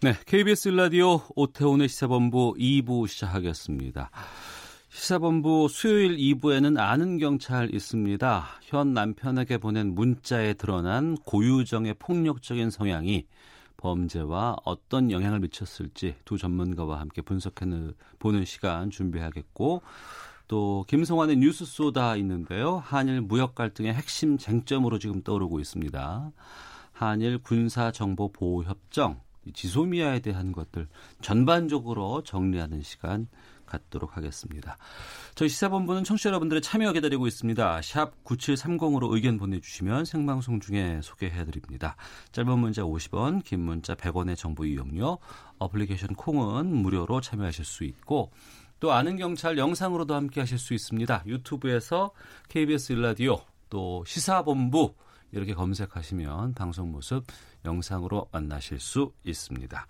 네, KBS 라디오 오태훈의 시사본부 2부 시작하겠습니다. 시사본부 수요일 2부에는 아는 경찰 있습니다. 현 남편에게 보낸 문자에 드러난 고유정의 폭력적인 성향이 범죄와 어떤 영향을 미쳤을지 두 전문가와 함께 분석해 보는 시간 준비하겠고 또 김성환의 뉴스 쏘다 있는데요. 한일 무역 갈등의 핵심 쟁점으로 지금 떠오르고 있습니다. 한일 군사 정보 보호 협정 지소미아에 대한 것들 전반적으로 정리하는 시간 갖도록 하겠습니다. 저희 시사본부는 청취자 여러분들의 참여 기다리고 있습니다. 샵 9730으로 의견 보내주시면 생방송 중에 소개해드립니다. 짧은 문자 50원, 긴 문자 100원의 정보 이용료, 어플리케이션 콩은 무료로 참여하실 수 있고 또 아는 경찰 영상으로도 함께 하실 수 있습니다. 유튜브에서 KBS 일라디오 또 시사본부 이렇게 검색하시면 방송 모습 영상으로 만나실 수 있습니다.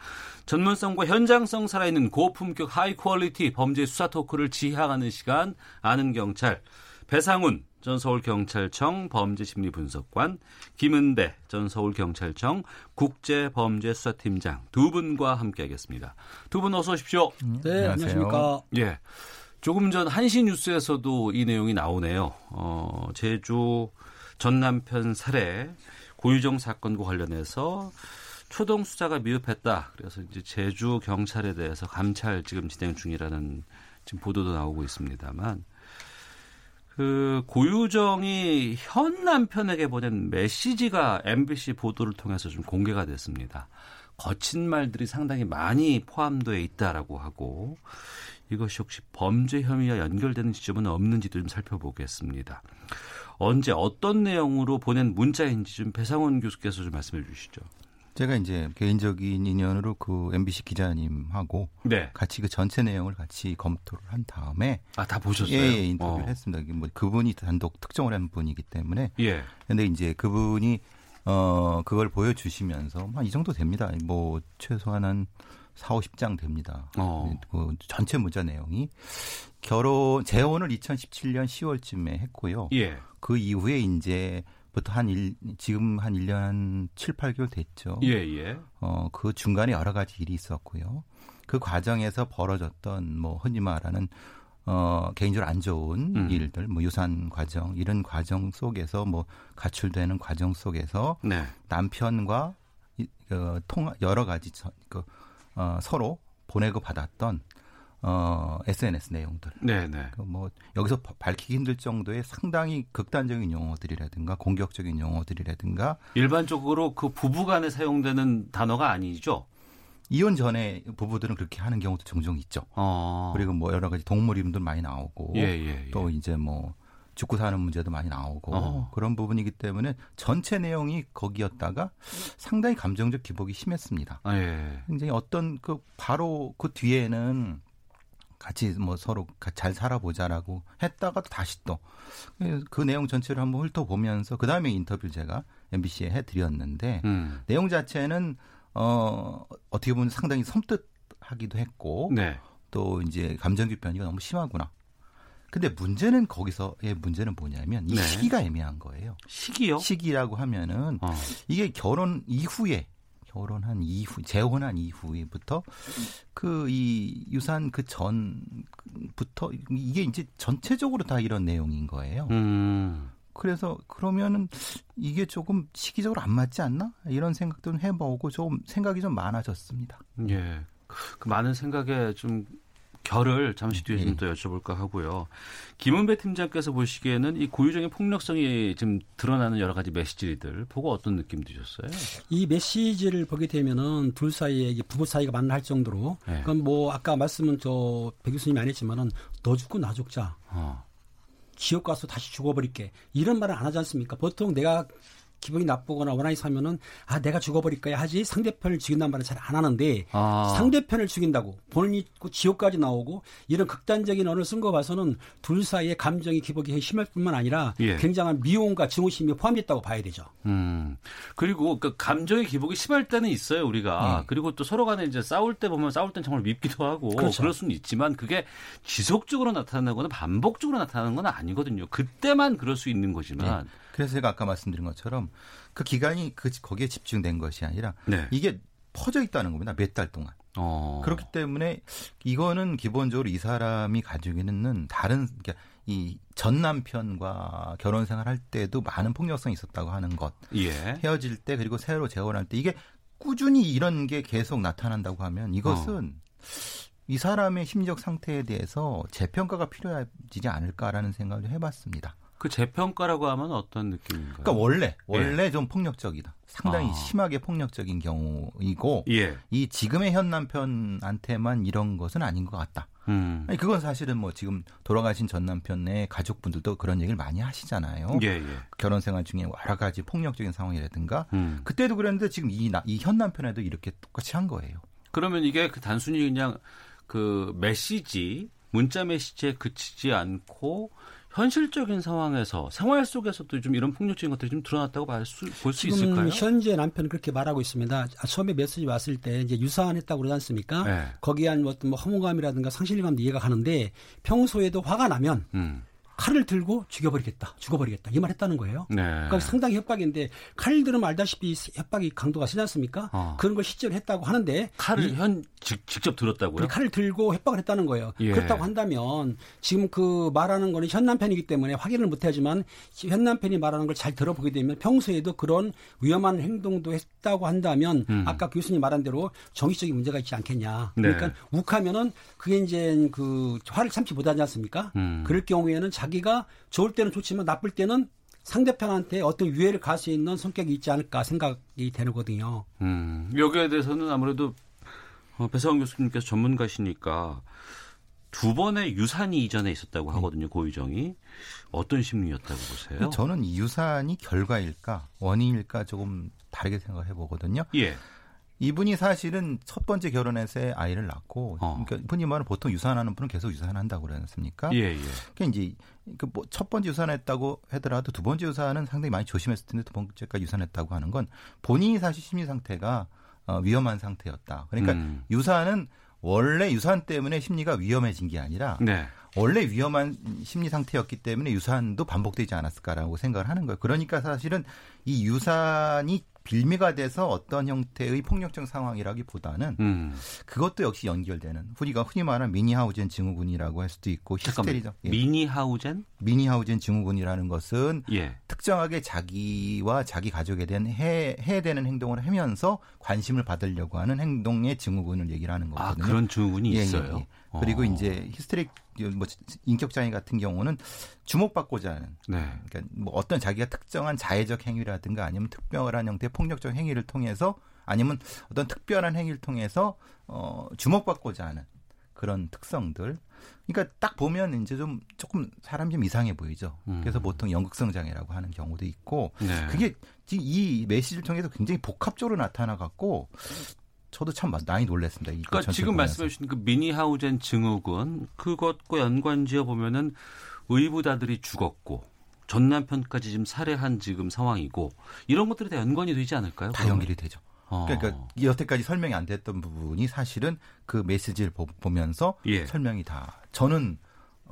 전문성과 현장성 살아있는 고품격 high quality 범죄 수사 토크를 지향하는 시간 아는 경찰 배상훈 전 서울경찰청 범죄심리분석관 김은배 전 서울경찰청 국제범죄수사팀장 두 분과 함께하겠습니다. 두 분 어서 오십시오. 네, 안녕하십니까. 예. 조금 전 한시 뉴스에서도 이 내용이 나오네요. 어, 제주 전 남편 살해 고유정 사건과 관련해서 초동 수사가 미흡했다. 그래서 이제 제주 경찰에 대해서 감찰 지금 진행 중이라는 지금 보도도 나오고 있습니다만 그 고유정이 현 남편에게 보낸 메시지가 MBC 보도를 통해서 좀 공개가 됐습니다. 거친 말들이 상당히 많이 포함되어 있다라고 하고 이것이 혹시 범죄 혐의와 연결되는 지점은 없는지도 좀 살펴보겠습니다. 언제 어떤 내용으로 보낸 문자인지 좀 배상원 교수께서 좀 말씀해 주시죠. 제가 이제 개인적인 인연으로 그 MBC 기자님하고 네. 같이 그 전체 내용을 같이 검토를 한 다음에 아다 보셨어요? 예, 예 인터뷰를 어. 했습니다. 뭐 그분이 단독 특정을 한 분이기 때문에 예. 근데 이제 그분이 어 그걸 보여주시면서 한 이 정도 됩니다. 뭐 최소한 한 4, 50장 됩니다. 어. 그 전체 문자 내용이 결혼 재혼을 2017년 10월쯤에 했고요. 예. 그 이후에 이제 부터 한 일, 지금 한 1년 한 7, 8개월 됐죠. 예, 예. 어, 그 중간에 여러 가지 일이 있었고요. 그 과정에서 벌어졌던 뭐 흔히 말하는 어, 개인적으로 안 좋은 음. 일들, 뭐 유산 과정, 이런 과정 속에서 뭐 가출되는 과정 속에서 네. 남편과 이, 어, 통화, 여러 가지 저, 그, 어, 서로 보내고 받았던 어, SNS 내용들. 네, 네. 그뭐 여기서 바- 밝히기 힘들 정도의 상당히 극단적인 용어들이라든가 공격적인 용어들이라든가 일반적으로 그 부부 간에 사용되는 단어가 아니죠. 이혼 전에 부부들은 그렇게 하는 경우도 종종 있죠. 어. 그리고 뭐 여러 가지 동물 이름도 많이 나오고 예, 예, 예. 또 이제 뭐 죽고 사는 문제도 많이 나오고 어. 그런 부분이기 때문에 전체 내용이 거기였다가 상당히 감정적 기복이 심했습니다. 아, 예. 굉장히 어떤 그 바로 그 뒤에는 같이 뭐 서로 가- 잘 살아보자라고 했다가 또 다시 또 그 내용 전체를 한번 훑어보면서 그 다음에 인터뷰를 제가 MBC에 해드렸는데 음. 내용 자체는 어 어떻게 보면 상당히 섬뜩하기도 했고 네. 또 이제 감정 기 변이가 너무 심하구나. 근데 문제는 거기서의 문제는 뭐냐면 이 네. 시기가 애매한 거예요. 시기요? 시기라고 하면은 어. 이게 결혼 이후에 결혼한 이후 재혼한 이후부터 그 이 유산 그 전부터 이게 이제 전체적으로 다 이런 내용인 거예요. 음. 그래서 그러면은 이게 조금 시기적으로 안 맞지 않나 이런 생각도 해보고 좀 생각이 좀 많아졌습니다. 예. 그 많은 생각에 좀 결을 잠시 뒤에 좀 예. 또 여쭤볼까 하고요. 김은배 팀장께서 보시기에는 이 고유정의 폭력성이 지금 드러나는 여러 가지 메시지들 보고 어떤 느낌 드셨어요? 이 메시지를 보게 되면은 둘 사이에 부부 사이가 만날 정도로 네. 그건 뭐 아까 말씀은 저 배 교수님이 안 했지만은 너 죽고 나 죽자 어. 지옥 가서 다시 죽어버릴게 이런 말을 안 하지 않습니까? 보통 내가 기분이 나쁘거나 원한이 사면은 아 내가 죽어버릴 거야 하지 상대편을 죽인단 말은 잘안 하는데 아. 상대편을 죽인다고 본인이 지옥까지 나오고 이런 극단적인 언어를 쓴 거 봐서는 둘 사이의 감정의 기복이 심할 뿐만 아니라 예. 굉장한 미움과 증오심이 포함됐다고 봐야 되죠. 음. 그리고 그 감정의 기복이 심할 때는 있어요, 우리가. 네. 그리고 또 서로 간에 이제 싸울 때 보면 싸울 땐 정말 밉기도 하고 그렇죠. 그럴 수는 있지만 그게 지속적으로 나타나는 거는 반복적으로 나타나는 건 아니거든요. 그때만 그럴 수 있는 거지만. 네. 그래서 제가 아까 말씀드린 것처럼 그 기간이 그 거기에 집중된 것이 아니라 네. 이게 퍼져 있다는 겁니다. 몇 달 동안. 어. 그렇기 때문에 이거는 기본적으로 이 사람이 가지고 있는 다른 그러니까 이전 남편과 결혼 생활할 때도 많은 폭력성이 있었다고 하는 것. 예. 헤어질 때 그리고 새로 재혼할 때 이게 꾸준히 이런 게 계속 나타난다고 하면 이것은 어. 이 사람의 심리적 상태에 대해서 재평가가 필요하지 않을까라는 생각을 좀 해봤습니다. 그 재평가라고 하면 어떤 느낌인가요? 그러니까 원래 원래 좀 폭력적이다. 상당히 예. 아. 심하게 폭력적인 경우이고 예. 이 지금의 현 남편한테만 이런 것은 아닌 것 같다. 음. 아니 그건 사실은 뭐 지금 돌아가신 전 남편의 가족분들도 그런 얘기를 많이 하시잖아요. 예, 예. 결혼 생활 중에 여러 가지 폭력적인 상황이라든가 음. 그때도 그랬는데 지금 이현 남편에도 이렇게 똑같이 한 거예요. 그러면 이게 그 단순히 그냥 그 메시지, 문자 메시지에 그치지 않고 현실적인 상황에서 생활 속에서도 좀 이런 폭력적인 것들이 좀 드러났다고 볼수 지금 있을까요? 현재 남편은 그렇게 말하고 있습니다. 아, 처음에 메시지 왔을 때 이제 유사한했다고 그러지 않습니까? 네. 거기에 한 어떤 뭐 허무감이라든가 상실감도 이해가 가는데 평소에도 화가 나면 음. 칼을 들고 죽여버리겠다, 죽어버리겠다 이 말 했다는 거예요. 네. 그러니까 상당히 협박인데 칼을 들으면 알다시피 협박이 강도가 세지 않습니까? 어. 그런 걸 실제로 했다고 하는데 칼을 이- 현 직, 직접 들었다고요? 그 칼을 들고 협박을 했다는 거예요. 예. 그렇다고 한다면 지금 그 말하는 거는 현 남편이기 때문에 확인을 못하지만 현 남편이 말하는 걸 잘 들어보게 되면 평소에도 그런 위험한 행동도 했다고 한다면 음. 아까 교수님 말한 대로 정치적인 문제가 있지 않겠냐. 네. 그러니까 욱하면은 그게 이제 그 화를 참지 못하지 않습니까? 음. 그럴 경우에는 자 기가 좋을 때는 좋지만 나쁠 때는 상대편한테 어떤 유해를 갈 수 있는 성격이 있지 않을까 생각이 되거든요. 음, 여기에 대해서는 아무래도 어, 배상원 교수님께서 전문가시니까 두 번의 유산이 이전에 있었다고 하거든요, 고유정이. 어떤 심리였다고 보세요? 저는 이 유산이 결과일까 원인일까 조금 다르게 생각을 해보거든요. 예. 이분이 사실은 첫 번째 결혼해서 아이를 낳고 어. 그러니까 흔히 말하는 보통 유산하는 분은 계속 유산한다고 그러지 않습니까? 예, 예. 그러니까 이제 그뭐첫 번째 유산했다고 하더라도 두 번째 유산은 상당히 많이 조심했을 텐데 두 번째까지 유산했다고 하는 건 본인이 사실 심리 상태가 어, 위험한 상태였다. 그러니까 음. 유산은 원래 유산 때문에 심리가 위험해진 게 아니라 네. 원래 위험한 심리 상태였기 때문에 유산도 반복되지 않았을까라고 생각을 하는 거예요. 그러니까 사실은 이 유산이 빌미가 돼서 어떤 형태의 폭력적 상황이라기보다는 음. 그것도 역시 연결되는 우리가 흔히 말하는 미니하우젠 증후군이라고 할 수도 있고. 히스테리죠. 예. 미니하우젠? 미니하우젠 증후군이라는 것은 예. 특정하게 자기와 자기 가족에 대한 해, 해되는 행동을 하면서 관심을 받으려고 하는 행동의 증후군을 얘기를 하는 아, 거거든요. 그런 증후군이 예, 예, 있어요. 예. 그리고 어. 이제 히스테릭 뭐 인격 장애 같은 경우는 주목받고자 하는 네. 그러니까 뭐 어떤 자기가 특정한 자해적 행위라든가 아니면 특별한 형태의 폭력적 행위를 통해서 아니면 어떤 특별한 행위를 통해서 어 주목받고자 하는 그런 특성들. 그러니까 딱 보면 이제 좀 조금 사람 좀 이상해 보이죠. 음. 그래서 보통 연극성 장애라고 하는 경우도 있고 네. 그게 지금 이 메시지를 통해서 굉장히 복합적으로 나타나 갖고 저도 참 많이 놀랐습니다. 그러니까 지금. 말씀해 주신 그 미니하우젠 증후군 그것과 연관지어 보면은 의붓아들이 죽었고 전 남편까지 지금 살해한 지금 상황이고 이런 것들이 다 연관이 되지 않을까요? 다? 연결이 되죠. 어. 그러니까 여태까지 설명이 안 됐던 부분이 사실은 그 메시지를 보, 보면서 예. 설명이 다 저는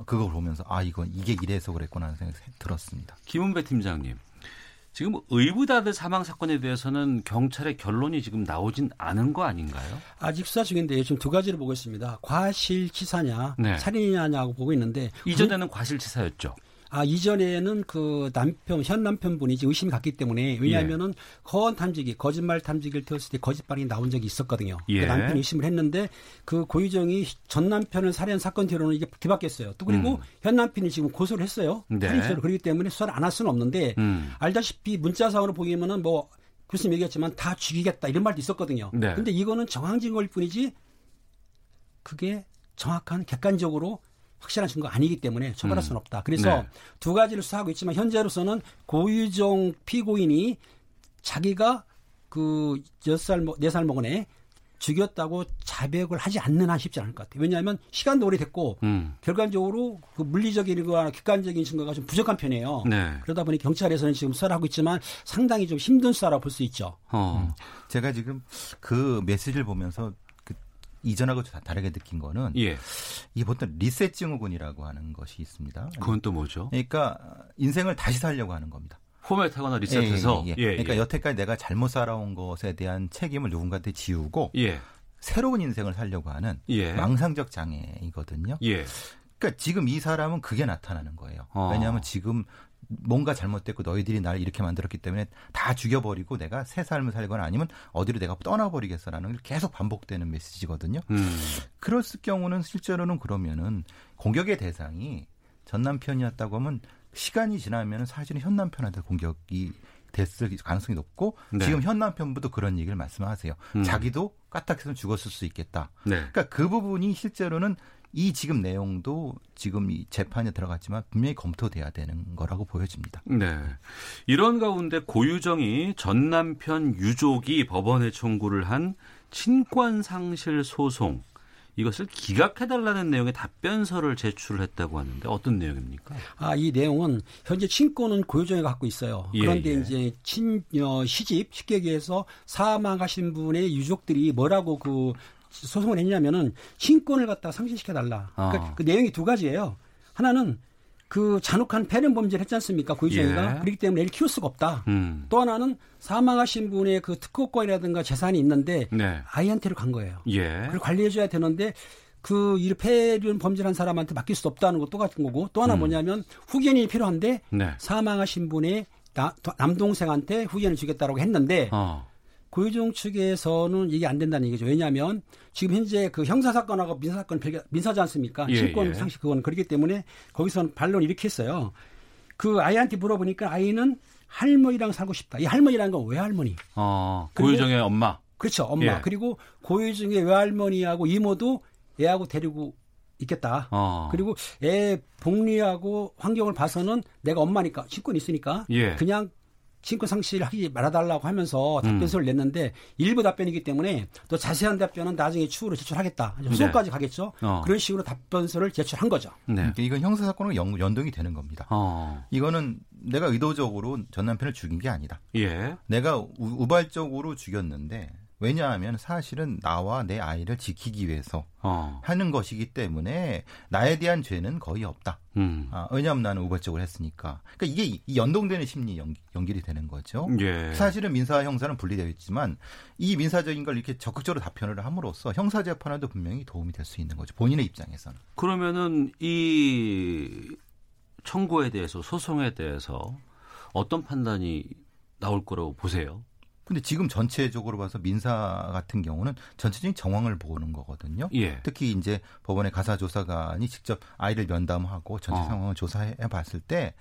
그걸 보면서 아 이건 이게 이래서 그랬구나 하는 생각이 들었습니다. 김은배 팀장님. 지금 의붓아들 사망 사건에 대해서는 경찰의 결론이 지금 나오진 않은 거 아닌가요? 아직 수사 중인데 지금 두 가지를 보고 있습니다. 과실치사냐, 네. 살인이냐고 보고 있는데 이전에는 과실치사였죠. 아 이전에는 그 남편 현 남편분이 이제 의심이 갔기 때문에 왜냐하면은 허언 탐지기 거짓말 탐지기를 태웠을 때 거짓말이 나온 적이 있었거든요. 예. 그 남편이 의심을 했는데 그 고유정이 전 남편을 살해한 사건 뒤로는 이게 뒤바뀌었어요. 또 그리고 음. 현 남편이 지금 고소를 했어요. 네. 살인죄로 그렇기 때문에 수사를 안 할 수는 없는데 음. 알다시피 문자상으로 보기면은 뭐 교수님 얘기했지만 다 죽이겠다 이런 말도 있었거든요. 네. 근데 이거는 정황 증거일 뿐이지 그게 정확한 객관적으로 확실한 증거 가 아니기 때문에 처벌할 음. 수는 없다. 그래서 네. 두 가지를 수사하고 있지만 현재로서는 고유정 피고인이 자기가 그 여섯 살, 네살 먹은 애 죽였다고 자백을 하지 않는 한 쉽지 않을 것 같아요. 왜냐하면 시간도 오래됐고 음. 결과적으로 그 물리적인 거나 객관적인 증거가 좀 부족한 편이에요. 네. 그러다 보니 경찰에서는 지금 수사하고 있지만 상당히 좀 힘든 수사라고 볼 수 있죠. 어. 제가 지금 그 메시지를 보면서 그 이전하고 다- 다르게 느낀 거는 예. 이게 보통 리셋 증후군이라고 하는 것이 있습니다. 그건 또 뭐죠? 그러니까 인생을 다시 살려고 하는 겁니다. 포맷하거나 리셋해서 예, 예, 예. 그러니까 여태까지 내가 잘못 살아온 것에 대한 책임을 누군가한테 지우고 예. 새로운 인생을 살려고 하는 예. 망상적 장애이거든요. 예. 그러니까 지금 이 사람은 그게 나타나는 거예요. 어. 왜냐하면 지금 뭔가 잘못됐고 너희들이 나를 이렇게 만들었기 때문에 다 죽여버리고 내가 새 삶을 살거나 아니면 어디로 내가 떠나버리겠어라는 게 계속 반복되는 메시지거든요. 음. 그랬을 경우는 실제로는 그러면은 공격의 대상이 전 남편이었다고 하면 시간이 지나면 사실은 현 남편한테 공격이 됐을 가능성이 높고 네. 지금 현 남편분도 그런 얘기를 말씀하세요. 음. 자기도 까딱해서 죽었을 수 있겠다. 네. 그러니까 그 부분이 실제로는 이 지금 내용도 지금 이 재판에 들어갔지만 분명히 검토돼야 되는 거라고 보여집니다. 네. 이런 가운데 고유정이 전 남편 유족이 법원에 청구를 한 친권 상실 소송 이것을 기각해달라는 내용의 답변서를 제출했다고 하는데 어떤 내용입니까? 아, 이 내용은 현재 친권은 고유정이 갖고 있어요. 예, 그런데 예. 이제 친, 어, 시집, 쉽게 얘기해서 사망하신 분의 유족들이 뭐라고 그 소송을 했냐면은 친권을 갖다 상실시켜달라. 그러니까 아. 그 내용이 두 가지예요. 하나는 그 잔혹한 패륜 범죄를 했지 않습니까? 고유정이가. 예. 그렇기 때문에 애를 키울 수가 없다. 음. 또 하나는 사망하신 분의 그 특허권이라든가 재산이 있는데 네. 아이한테로 간 거예요. 예. 그걸 관리해줘야 되는데 그이 폐륜 범죄한 사람한테 맡길 수 없다는 것도 같은 거고 또 하나 음. 뭐냐면 후견이 필요한데 네. 사망하신 분의 나- 남동생한테 후견을 주겠다라고 했는데 어. 고유정 측에서는 이게 안 된다는 얘기죠. 왜냐하면 지금 현재 그 형사 사건하고 민사 사건 민사지 않습니까? 예, 친권 예. 상식 그건 그렇기 때문에 거기서는 반론을 이렇게 했어요. 그 아이한테 물어보니까 아이는 할머니랑 살고 싶다. 이 할머니라는 건 외할머니. 어. 고유정의 엄마. 그렇죠. 엄마. 예. 그리고 고유중의 외할머니하고 이모도 애하고 데리고 있겠다. 어. 그리고 애 복리하고 환경을 봐서는 내가 엄마니까 친권이 있으니까 예. 그냥 친권 상실하기 말아달라고 하면서 답변서를 음. 냈는데 일부 답변이기 때문에 또 자세한 답변은 나중에 추후로 제출하겠다. 가겠죠. 네. 어. 그런 식으로 답변서를 제출한 거죠. 네. 그러니까 이건 형사 사건으로 연, 연동이 되는 겁니다. 어. 이거는 내가 의도적으로 전 남편을 죽인 게 아니다. 예. 내가 우, 우발적으로 죽였는데 왜냐하면 사실은 나와 내 아이를 지키기 위해서 어. 하는 것이기 때문에 나에 대한 죄는 거의 없다. 음. 아, 왜냐하면 나는 우발적으로 했으니까. 그러니까 이게 이- 이 연동되는 심리 연, 연결이 되는 거죠. 예. 사실은 민사 형사는 분리되어 있지만 이 민사적인 걸 이렇게 적극적으로 답변을 함으로써 형사 재판에도 분명히 도움이 될 수 있는 거죠. 본인의 입장에서는. 그러면은 이 청구에 대해서 소송에 대해서 어떤 판단이 나올 거라고 보세요? 근데 지금 전체적으로 봐서 민사 같은 경우는 전체적인 정황을 보는 거거든요. 예. 특히 이제 법원의 가사조사관이 직접 아이를 면담하고 전체 어. 상황을 조사해 봤을 때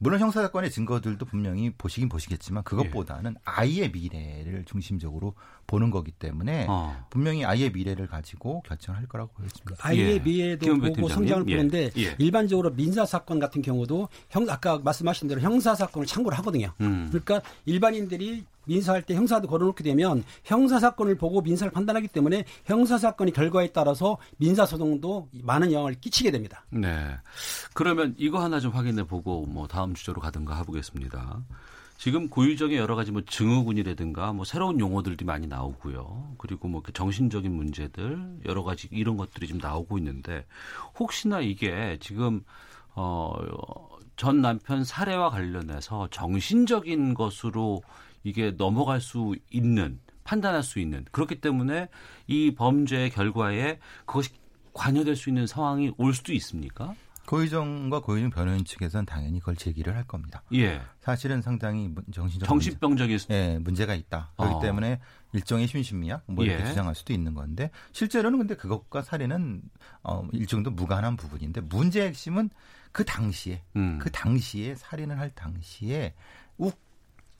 물론 형사 사건의 증거들도 분명히 보시긴 보시겠지만 그것보다는 예. 아이의 미래를 중심적으로 보는 거기 때문에 어. 분명히 아이의 미래를 가지고 결정할 거라고 보여집니다. 아이의 예. 미래도 보고 팀장님. 성장을 예. 보는데 예. 일반적으로 민사 사건 같은 경우도 형 아까 말씀하신 대로 형사 사건을 참고를 하거든요. 음. 그러니까 일반인들이 민사할 때 형사도 걸어놓게 되면 형사 사건을 보고 민사를 판단하기 때문에 형사 사건의 결과에 따라서 민사 소송도 많은 영향을 끼치게 됩니다. 네. 그러면 이거 하나 좀 확인해 보고 뭐 다음 주제로 가든가 해보겠습니다. 지금 고유정의 여러 가지 뭐 증후군이라든가 뭐 새로운 용어들도 많이 나오고요. 그리고 뭐 정신적인 문제들 여러 가지 이런 것들이 좀 나오고 있는데 혹시나 이게 지금 어 전 남편 살해와 관련해서 정신적인 것으로 이게 넘어갈 수 있는 판단할 수 있는 그렇기 때문에 이 범죄의 결과에 그것이 관여될 수 있는 상황이 올 수도 있습니까? 고유정과 고유정 변호인 측에서는 당연히 그걸 제기를 할 겁니다. 예. 사실은 상당히 문- 정신적 정신병적인 문제, 예, 문제가 있다. 그렇기 어. 때문에 일종의 심신미약 뭐 이렇게 예. 주장할 수도 있는 건데 실제로는 근데 그것과 살해는 어, 일정도 무관한 부분인데 문제의 핵심은 그 당시에 음. 그 당시에 살인을 할 당시에 욱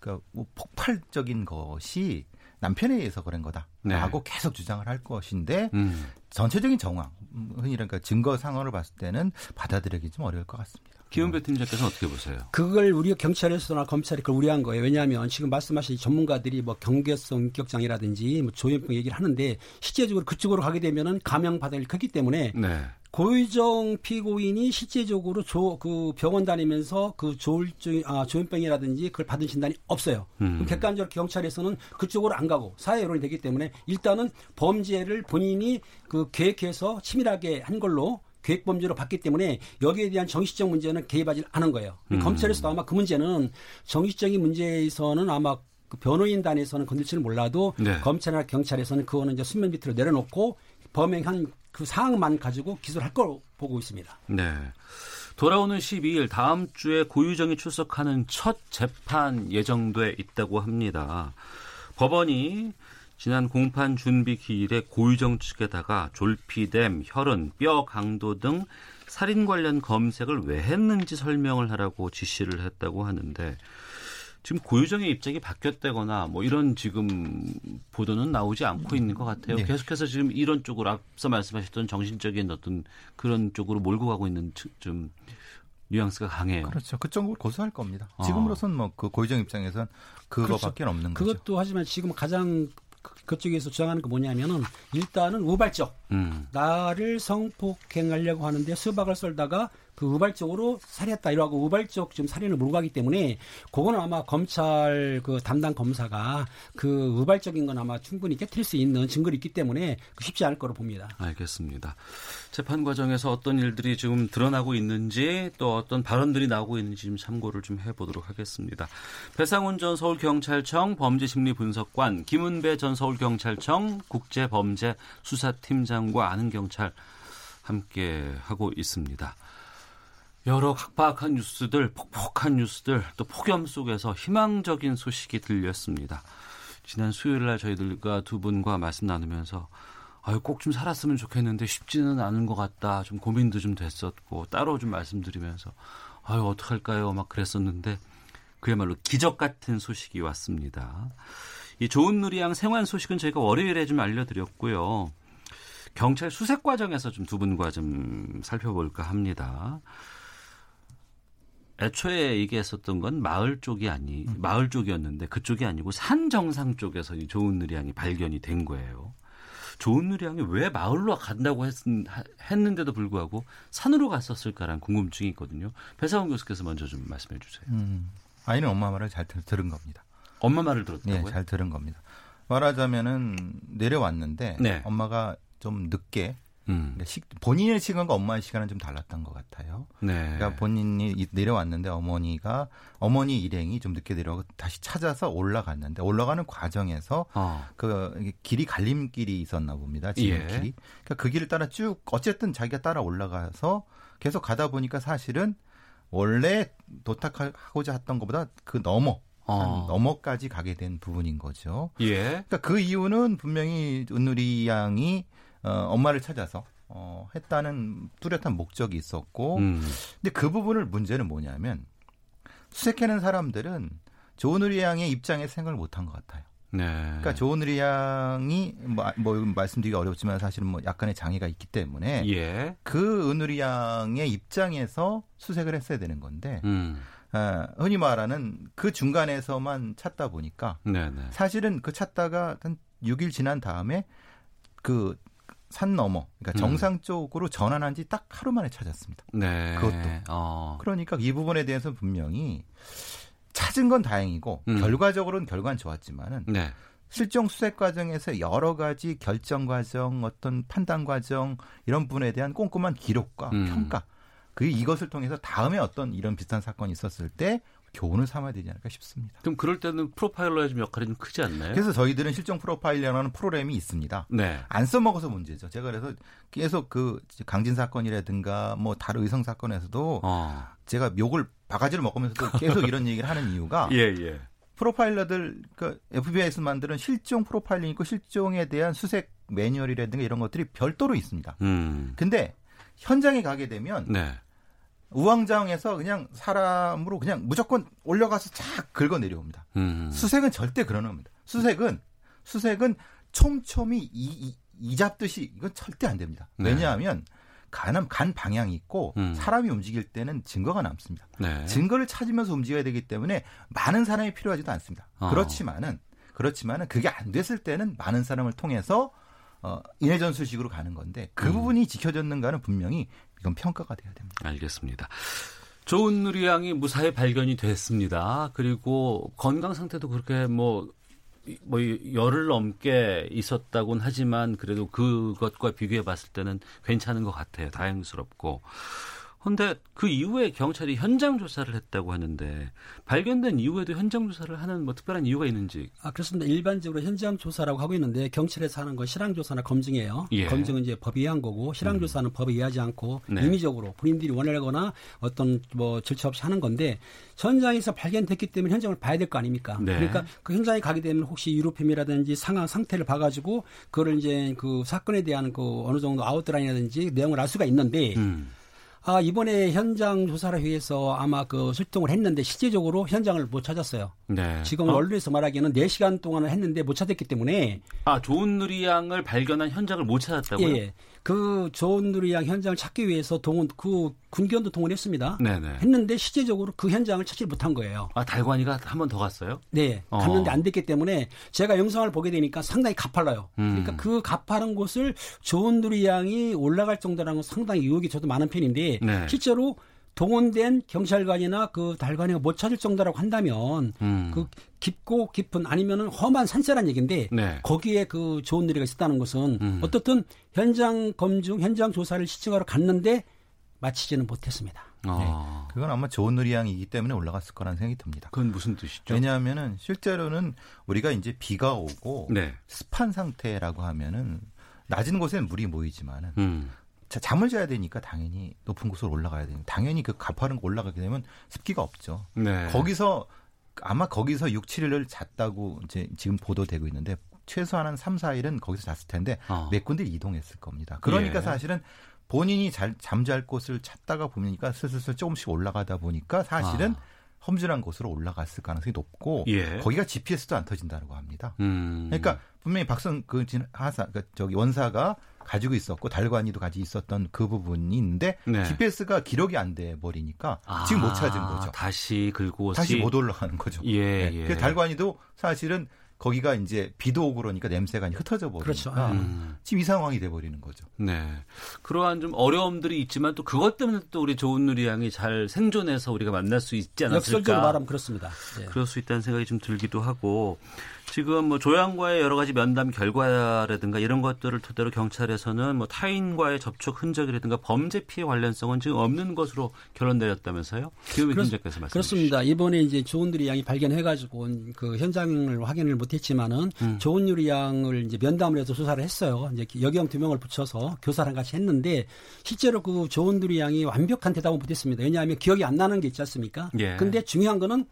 그러니까 뭐 폭발적인 것이 남편에 의해서 그런 거다라고 계속 주장을 할 것인데 음. 전체적인 정황, 음, 흔히 그러니까 증거 상황을 봤을 때는 받아들이기 좀 어려울 것 같습니다. 김은배 팀장께서는 어떻게 보세요? 그걸 우리 경찰에서나 검찰이 그걸 우려한 거예요. 왜냐하면 지금 말씀하신 전문가들이 뭐 경계성 인격장애라든지 뭐 조현병 얘기를 하는데 실제적으로 그쪽으로 가게 되면은 감염 받을 크기 때문에 네. 고유정 피고인이 실제적으로 조, 그 병원 다니면서 그 조울증, 아, 조현병이라든지 그걸 받은 진단이 없어요. 음. 객관적으로 경찰에서는 그쪽으로 안 가고 사회 여론이 되기 때문에 일단은 범죄를 본인이 그 계획해서 치밀하게 한 걸로 계획 범죄로 봤기 때문에 여기에 대한 정치적 문제는 개입하지 않은 거예요. 음. 검찰에서도 아마 그 문제는 정치적인 문제에서는 아마 그 변호인단에서는 건들지는 몰라도 네. 검찰이나 경찰에서는 그거는 이제 수면 밑으로 내려놓고 범행한 그 사항만 가지고 기소를 할 거로 보고 있습니다. 네. 돌아오는 12일 다음 주에 고유정이 출석하는 첫 재판 예정돼 있다고 합니다. 법원이 지난 공판 준비 기일에 고유정 측에다가 졸피뎀, 혈흔, 뼈 강도 등 살인 관련 검색을 왜 했는지 설명을 하라고 지시를 했다고 하는데 지금 고유정의 입장이 바뀌었다거나 뭐 이런 지금 보도는 나오지 않고 있는 것 같아요. 네. 계속해서 지금 이런 쪽으로 앞서 말씀하셨던 정신적인 어떤 그런 쪽으로 몰고 가고 있는 츠- 좀 뉘앙스가 강해요. 그렇죠. 그쪽으로 고소할 겁니다. 어. 지금으로선 뭐 그 고유정 입장에선 그거밖에 없는 거죠. 그것도 하지만 지금 가장 그- 그쪽에서 주장하는 게 뭐냐면은 일단은 우발적 음. 나를 성폭행하려고 하는데 수박을 썰다가 그 우발적으로 살해했다 이러고 우발적 좀 살인을 몰고 가기 때문에 그거는 아마 검찰 그 담당 검사가 그 우발적인 건 아마 충분히 깨트릴 수 있는 증거가 있기 때문에 그 쉽지 않을 거로 봅니다. 알겠습니다. 재판 과정에서 어떤 일들이 지금 드러나고 있는지 또 어떤 발언들이 나오고 있는지 좀 참고를 좀 해보도록 하겠습니다. 배상훈 전 서울경찰청 범죄심리분석관, 김은배 전 서울경찰청 국제범죄수사팀장과 아는 경찰 함께 하고 있습니다. 여러 각박한 뉴스들, 폭폭한 뉴스들, 또 폭염 속에서 희망적인 소식이 들렸습니다. 지난 수요일 날 저희들과 두 분과 말씀 나누면서 아유 꼭 좀 살았으면 좋겠는데 쉽지는 않은 것 같다. 좀 고민도 좀 됐었고 따로 좀 말씀드리면서 아유 어떡할까요? 막 그랬었는데 그야말로 기적 같은 소식이 왔습니다. 이 좋은 누리양 생환 소식은 저희가 월요일에 좀 알려드렸고요. 경찰 수색 과정에서 좀 두 분과 좀 살펴볼까 합니다. 애초에 얘기했었던 건 마을 쪽이 아니 마을 쪽이었는데 그쪽이 아니고 산 정상 쪽에서 이 좋은 누리양이 발견이 된 거예요. 좋은 누리양이 왜 마을로 간다고 했, 했는데도 불구하고 산으로 갔었을까라는 궁금증이 있거든요. 배사원 교수께서 먼저 좀 말씀해 주세요. 음, 아이는 엄마 말을 잘 들, 들은 겁니다. 엄마 말을 예, 들었다고요? 잘 들은 겁니다. 말하자면은 내려왔는데 네. 엄마가 좀 늦게 음, 그러니까 시- 본인의 시간과 엄마의 시간은 좀 달랐던 것 같아요. 네. 그러니까 본인이 이- 내려왔는데 어머니가 어머니 일행이 좀 늦게 내려오고 다시 찾아서 올라갔는데 올라가는 과정에서 어, 그 길이 갈림길이 있었나 봅니다. 지름길이. 예. 그러니까 그 길을 따라 쭉 어쨌든 자기가 따라 올라가서 계속 가다 보니까 사실은 원래 도착하고자 했던 것보다 그 넘어 어. 한 넘어까지 가게 된 부분인 거죠. 예. 그러니까 그 이유는 분명히 은누리 양이 어, 엄마를 찾아서 어, 했다는 뚜렷한 목적이 있었고, 음, 근데 그 부분을 문제는 뭐냐면 수색해낸 사람들은 조은우리 양의 입장에서 생각을 못한 것 같아요. 네. 그러니까 조은우리 양이 뭐, 뭐 말씀드리기 어렵지만 사실은 뭐 약간의 장애가 있기 때문에 예. 그 은우리 양의 입장에서 수색을 했어야 되는 건데 음, 아, 흔히 말하는 그 중간에서만 찾다 보니까 네, 네. 사실은 그 찾다가 한 6일 지난 다음에 그 산 넘어, 그러니까 음. 정상 쪽으로 전환한 지 딱 하루 만에 찾았습니다. 네. 그것도. 어. 그러니까 이 부분에 대해서 분명히 찾은 건 다행이고 음. 결과적으로는 결과는 좋았지만은 네. 실종 수색 과정에서 여러 가지 결정 과정, 어떤 판단 과정 이런 부분에 대한 꼼꼼한 기록과 음. 평가 그 이것을 통해서 다음에 어떤 이런 비슷한 사건이 있었을 때 교훈을 삼아야 되지 않을까 싶습니다. 그럼 그럴 때는 프로파일러의 좀 역할이 좀 크지 않나요? 그래서 저희들은 실종 프로파일러라는 프로그램이 있습니다. 네. 안 써먹어서 문제죠. 제가 그래서 계속 그 강진 사건이라든가 뭐 다른 의성 사건에서도 어. 제가 욕을 바가지를 먹으면서도 계속 이런 얘기를 하는 이유가 예, 예. 프로파일러들 그 FBI에서 만드는 실종 프로파일링 있고 실종에 대한 수색 매뉴얼이라든가 이런 것들이 별도로 있습니다. 음. 근데 현장에 가게 되면 네. 우왕좌왕해서 그냥 사람으로 그냥 무조건 올려가서 쫙 긁어 내려옵니다. 음. 수색은 절대 그러는 겁니다. 수색은 수색은 촘촘히 이, 이, 이 잡듯이 이건 절대 안 됩니다. 네. 왜냐하면 간, 간 방향이 있고 음. 사람이 움직일 때는 증거가 남습니다. 네. 증거를 찾으면서 움직여야 되기 때문에 많은 사람이 필요하지도 않습니다. 어. 그렇지만은 그렇지만은 그게 안 됐을 때는 많은 사람을 통해서 어, 인해전술식으로 가는 건데 그 음. 부분이 지켜졌는가는 분명히 이건 평가가 돼야 됩니다. 알겠습니다. 좋은 누리양이 무사히 발견이 됐습니다. 그리고 건강 상태도 그렇게 뭐, 이- 뭐 이- 열흘 넘게 있었다곤 하지만 그래도 그것과 비교해 봤을 때는 괜찮은 것 같아요. 다행스럽고. 근데 그 이후에 경찰이 현장 조사를 했다고 하는데 발견된 이후에도 현장 조사를 하는 뭐 특별한 이유가 있는지 아, 그렇습니다. 일반적으로 현장 조사라고 하고 있는데 경찰에서 하는 건 실황 조사나 검증이에요. 예. 검증은 이제 법에 의한 거고 실황 조사는 법에 의하지 않고 네. 임의적으로 본인들이 원하거나 어떤 뭐 절차 없이 하는 건데 현장에서 발견됐기 때문에 현장을 봐야 될 거 아닙니까? 네. 그러니까 그 현장에 가게 되면 혹시 유류품이라든지 상황 상태를 봐가지고 그거를 이제 그 사건에 대한 그 어느 정도 아웃라인이라든지 내용을 알 수가 있는데 음. 아, 이번에 현장 조사를 위해서 아마 그 출동을 했는데 실제적으로 현장을 못 찾았어요. 네. 지금 어? 언론에서 말하기에는 4시간 동안을 했는데 못 찾았기 때문에 아 좋은 누리양을 발견한 현장을 못 찾았다고요? 예. 그 좋은 누리양 현장을 찾기 위해서 동원 그 군견도 동원했습니다. 네네. 했는데 실제적으로 그 현장을 찾지 못한 거예요. 아 달관이가 한 번 더 갔어요? 네, 어. 갔는데 안 됐기 때문에 제가 영상을 보게 되니까 상당히 가팔라요. 음. 그러니까 그 가파른 곳을 좋은 누리양이 올라갈 정도라는 건 상당히 의혹이 저도 많은 편인데 네. 실제로 동원된 경찰관이나 그 달관이가 못 찾을 정도라고 한다면 음. 그 깊고 깊은 아니면은 험한 산세란 얘기인데 네. 거기에 그 좋은 누리가 있었다는 것은 음. 어떻든 현장 검증, 현장 조사를 시청하러 갔는데 마치지는 못했습니다. 어. 그건 아마 좋은 누리양이기 때문에 올라갔을 거라는 생각이 듭니다. 그건 무슨 뜻이죠? 왜냐하면은 실제로는 우리가 이제 비가 오고 네. 습한 상태라고 하면은 낮은 곳에는 물이 모이지만은 음. 자, 잠을 자야 되니까 당연히 높은 곳으로 올라가야 되는 당연히 그 가파른 곳 올라가게 되면 습기가 없죠. 네. 거기서 아마 거기서 6, 7일을 잤다고 이제 지금 보도되고 있는데 최소한 한 3, 4일은 거기서 잤을 텐데 어. 몇 군데 이동했을 겁니다. 그러니까 예. 사실은 본인이 잘 잠잘 곳을 찾다가 보니까 슬슬 조금씩 올라가다 보니까 사실은 아. 험준한 곳으로 올라갔을 가능성이 높고 예. 거기가 GPS도 안 터진다고 합니다. 음. 그러니까 분명히 박성 그 진- 하사 그 저기 원사가 가지고 있었고 달관이도 가지고 있었던 그 부분이 있는데 네. GPS가 기록이 안 돼 버리니까 아, 지금 못 찾은 거죠. 다시 긁고 다시 못 올라가는 거죠. 예, 네. 예. 그 달관이도 사실은 거기가 이제 비도 오고 그러니까 냄새가 흩어져 버리니까 그렇죠. 음. 지금 이 상황이 돼 버리는 거죠. 네. 그러한 좀 어려움들이 있지만 또 그것 때문에 또 우리 좋은 누리 양이 잘 생존해서 우리가 만날 수 있지 않았을까. 역설적으로 말하면 그렇습니다. 예. 그럴 수 있다는 생각이 좀 들기도 하고 지금 뭐 조양과의 여러 가지 면담 결과라든가 이런 것들을 토대로 경찰에서는 뭐 타인과의 접촉 흔적이라든가 범죄 피해 관련성은 지금 없는 것으로 결론 내렸다면서요? 그렇- 팀장께서 말씀해 그렇습니다. 이번에 이제 좋은누리 양이 발견해가지고 그 현장을 확인을 못했지만은 음. 좋은누리 양을 이제 면담을 해서 조사를 했어요. 이제 여경 두 명을 붙여서 교사랑 같이 했는데 실제로 그 좋은누리 양이 완벽한 대답은 못했습니다. 왜냐하면 기억이 안 나는 게 있지 않습니까? 예. 근데 중요한 거는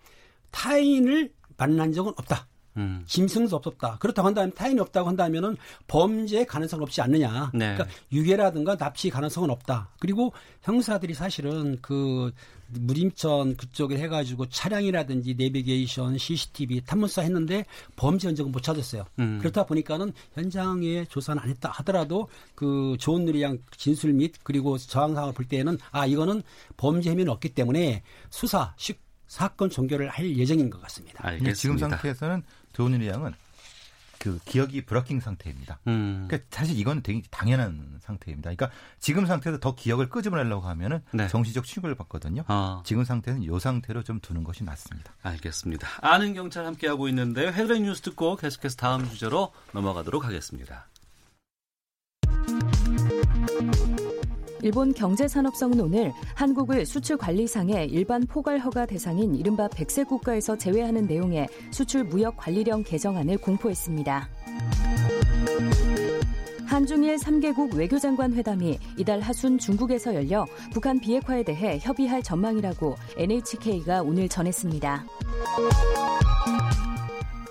타인을 만난 적은 없다. 음. 짐승도 없었다. 그렇다고 한다면 타인이 없다고 한다면은 범죄 가능성 없지 않느냐. 네. 그러니까 유괴라든가 납치 가능성은 없다. 그리고 형사들이 사실은 그 무림천 그쪽에 해가지고 차량이라든지 내비게이션, CCTV 탐문사 했는데 범죄 흔적은 못 찾았어요. 음. 그렇다 보니까는 현장에 조사는 안 했다 하더라도 그 좋은 누리양 진술 및 그리고 저항 상황을 볼 때에는 아 이거는 범죄 혐의는 없기 때문에 수사 식 사건 종결을 할 예정인 것 같습니다. 알겠습니다. 지금 상태에서는 조은일 양은 그 기억이 브러킹 상태입니다. 음. 그러니까 사실 이건 되게 당연한 상태입니다. 그러니까 지금 상태에서 더 기억을 끄집어내려고 하면은 네. 정신적 충격을 받거든요. 아. 지금 상태는 이 상태로 좀 두는 것이 낫습니다. 알겠습니다. 아는 경찰 함께 하고 있는데요. 헤드라인 뉴스 듣고 계속해서 다음 주제로 넘어가도록 하겠습니다. 일본 경제산업성은 오늘 한국을 수출 관리상의 일반 포괄 허가 대상인 이른바 백색 국가에서 제외하는 내용의 수출 무역 관리령 개정안을 공포했습니다. 한중일 3개국 외교장관 회담이 이달 하순 중국에서 열려 북한 비핵화에 대해 협의할 전망이라고 NHK가 오늘 전했습니다.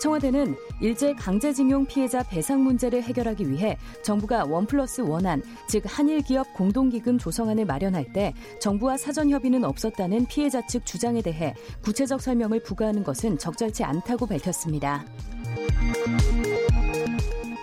청와대는 일제 강제징용 피해자 배상 문제를 해결하기 위해 정부가 원 플러스 원안, 즉 한일 기업 공동기금 조성안을 마련할 때 정부와 사전 협의는 없었다는 피해자 측 주장에 대해 구체적 설명을 부과하는 것은 적절치 않다고 밝혔습니다.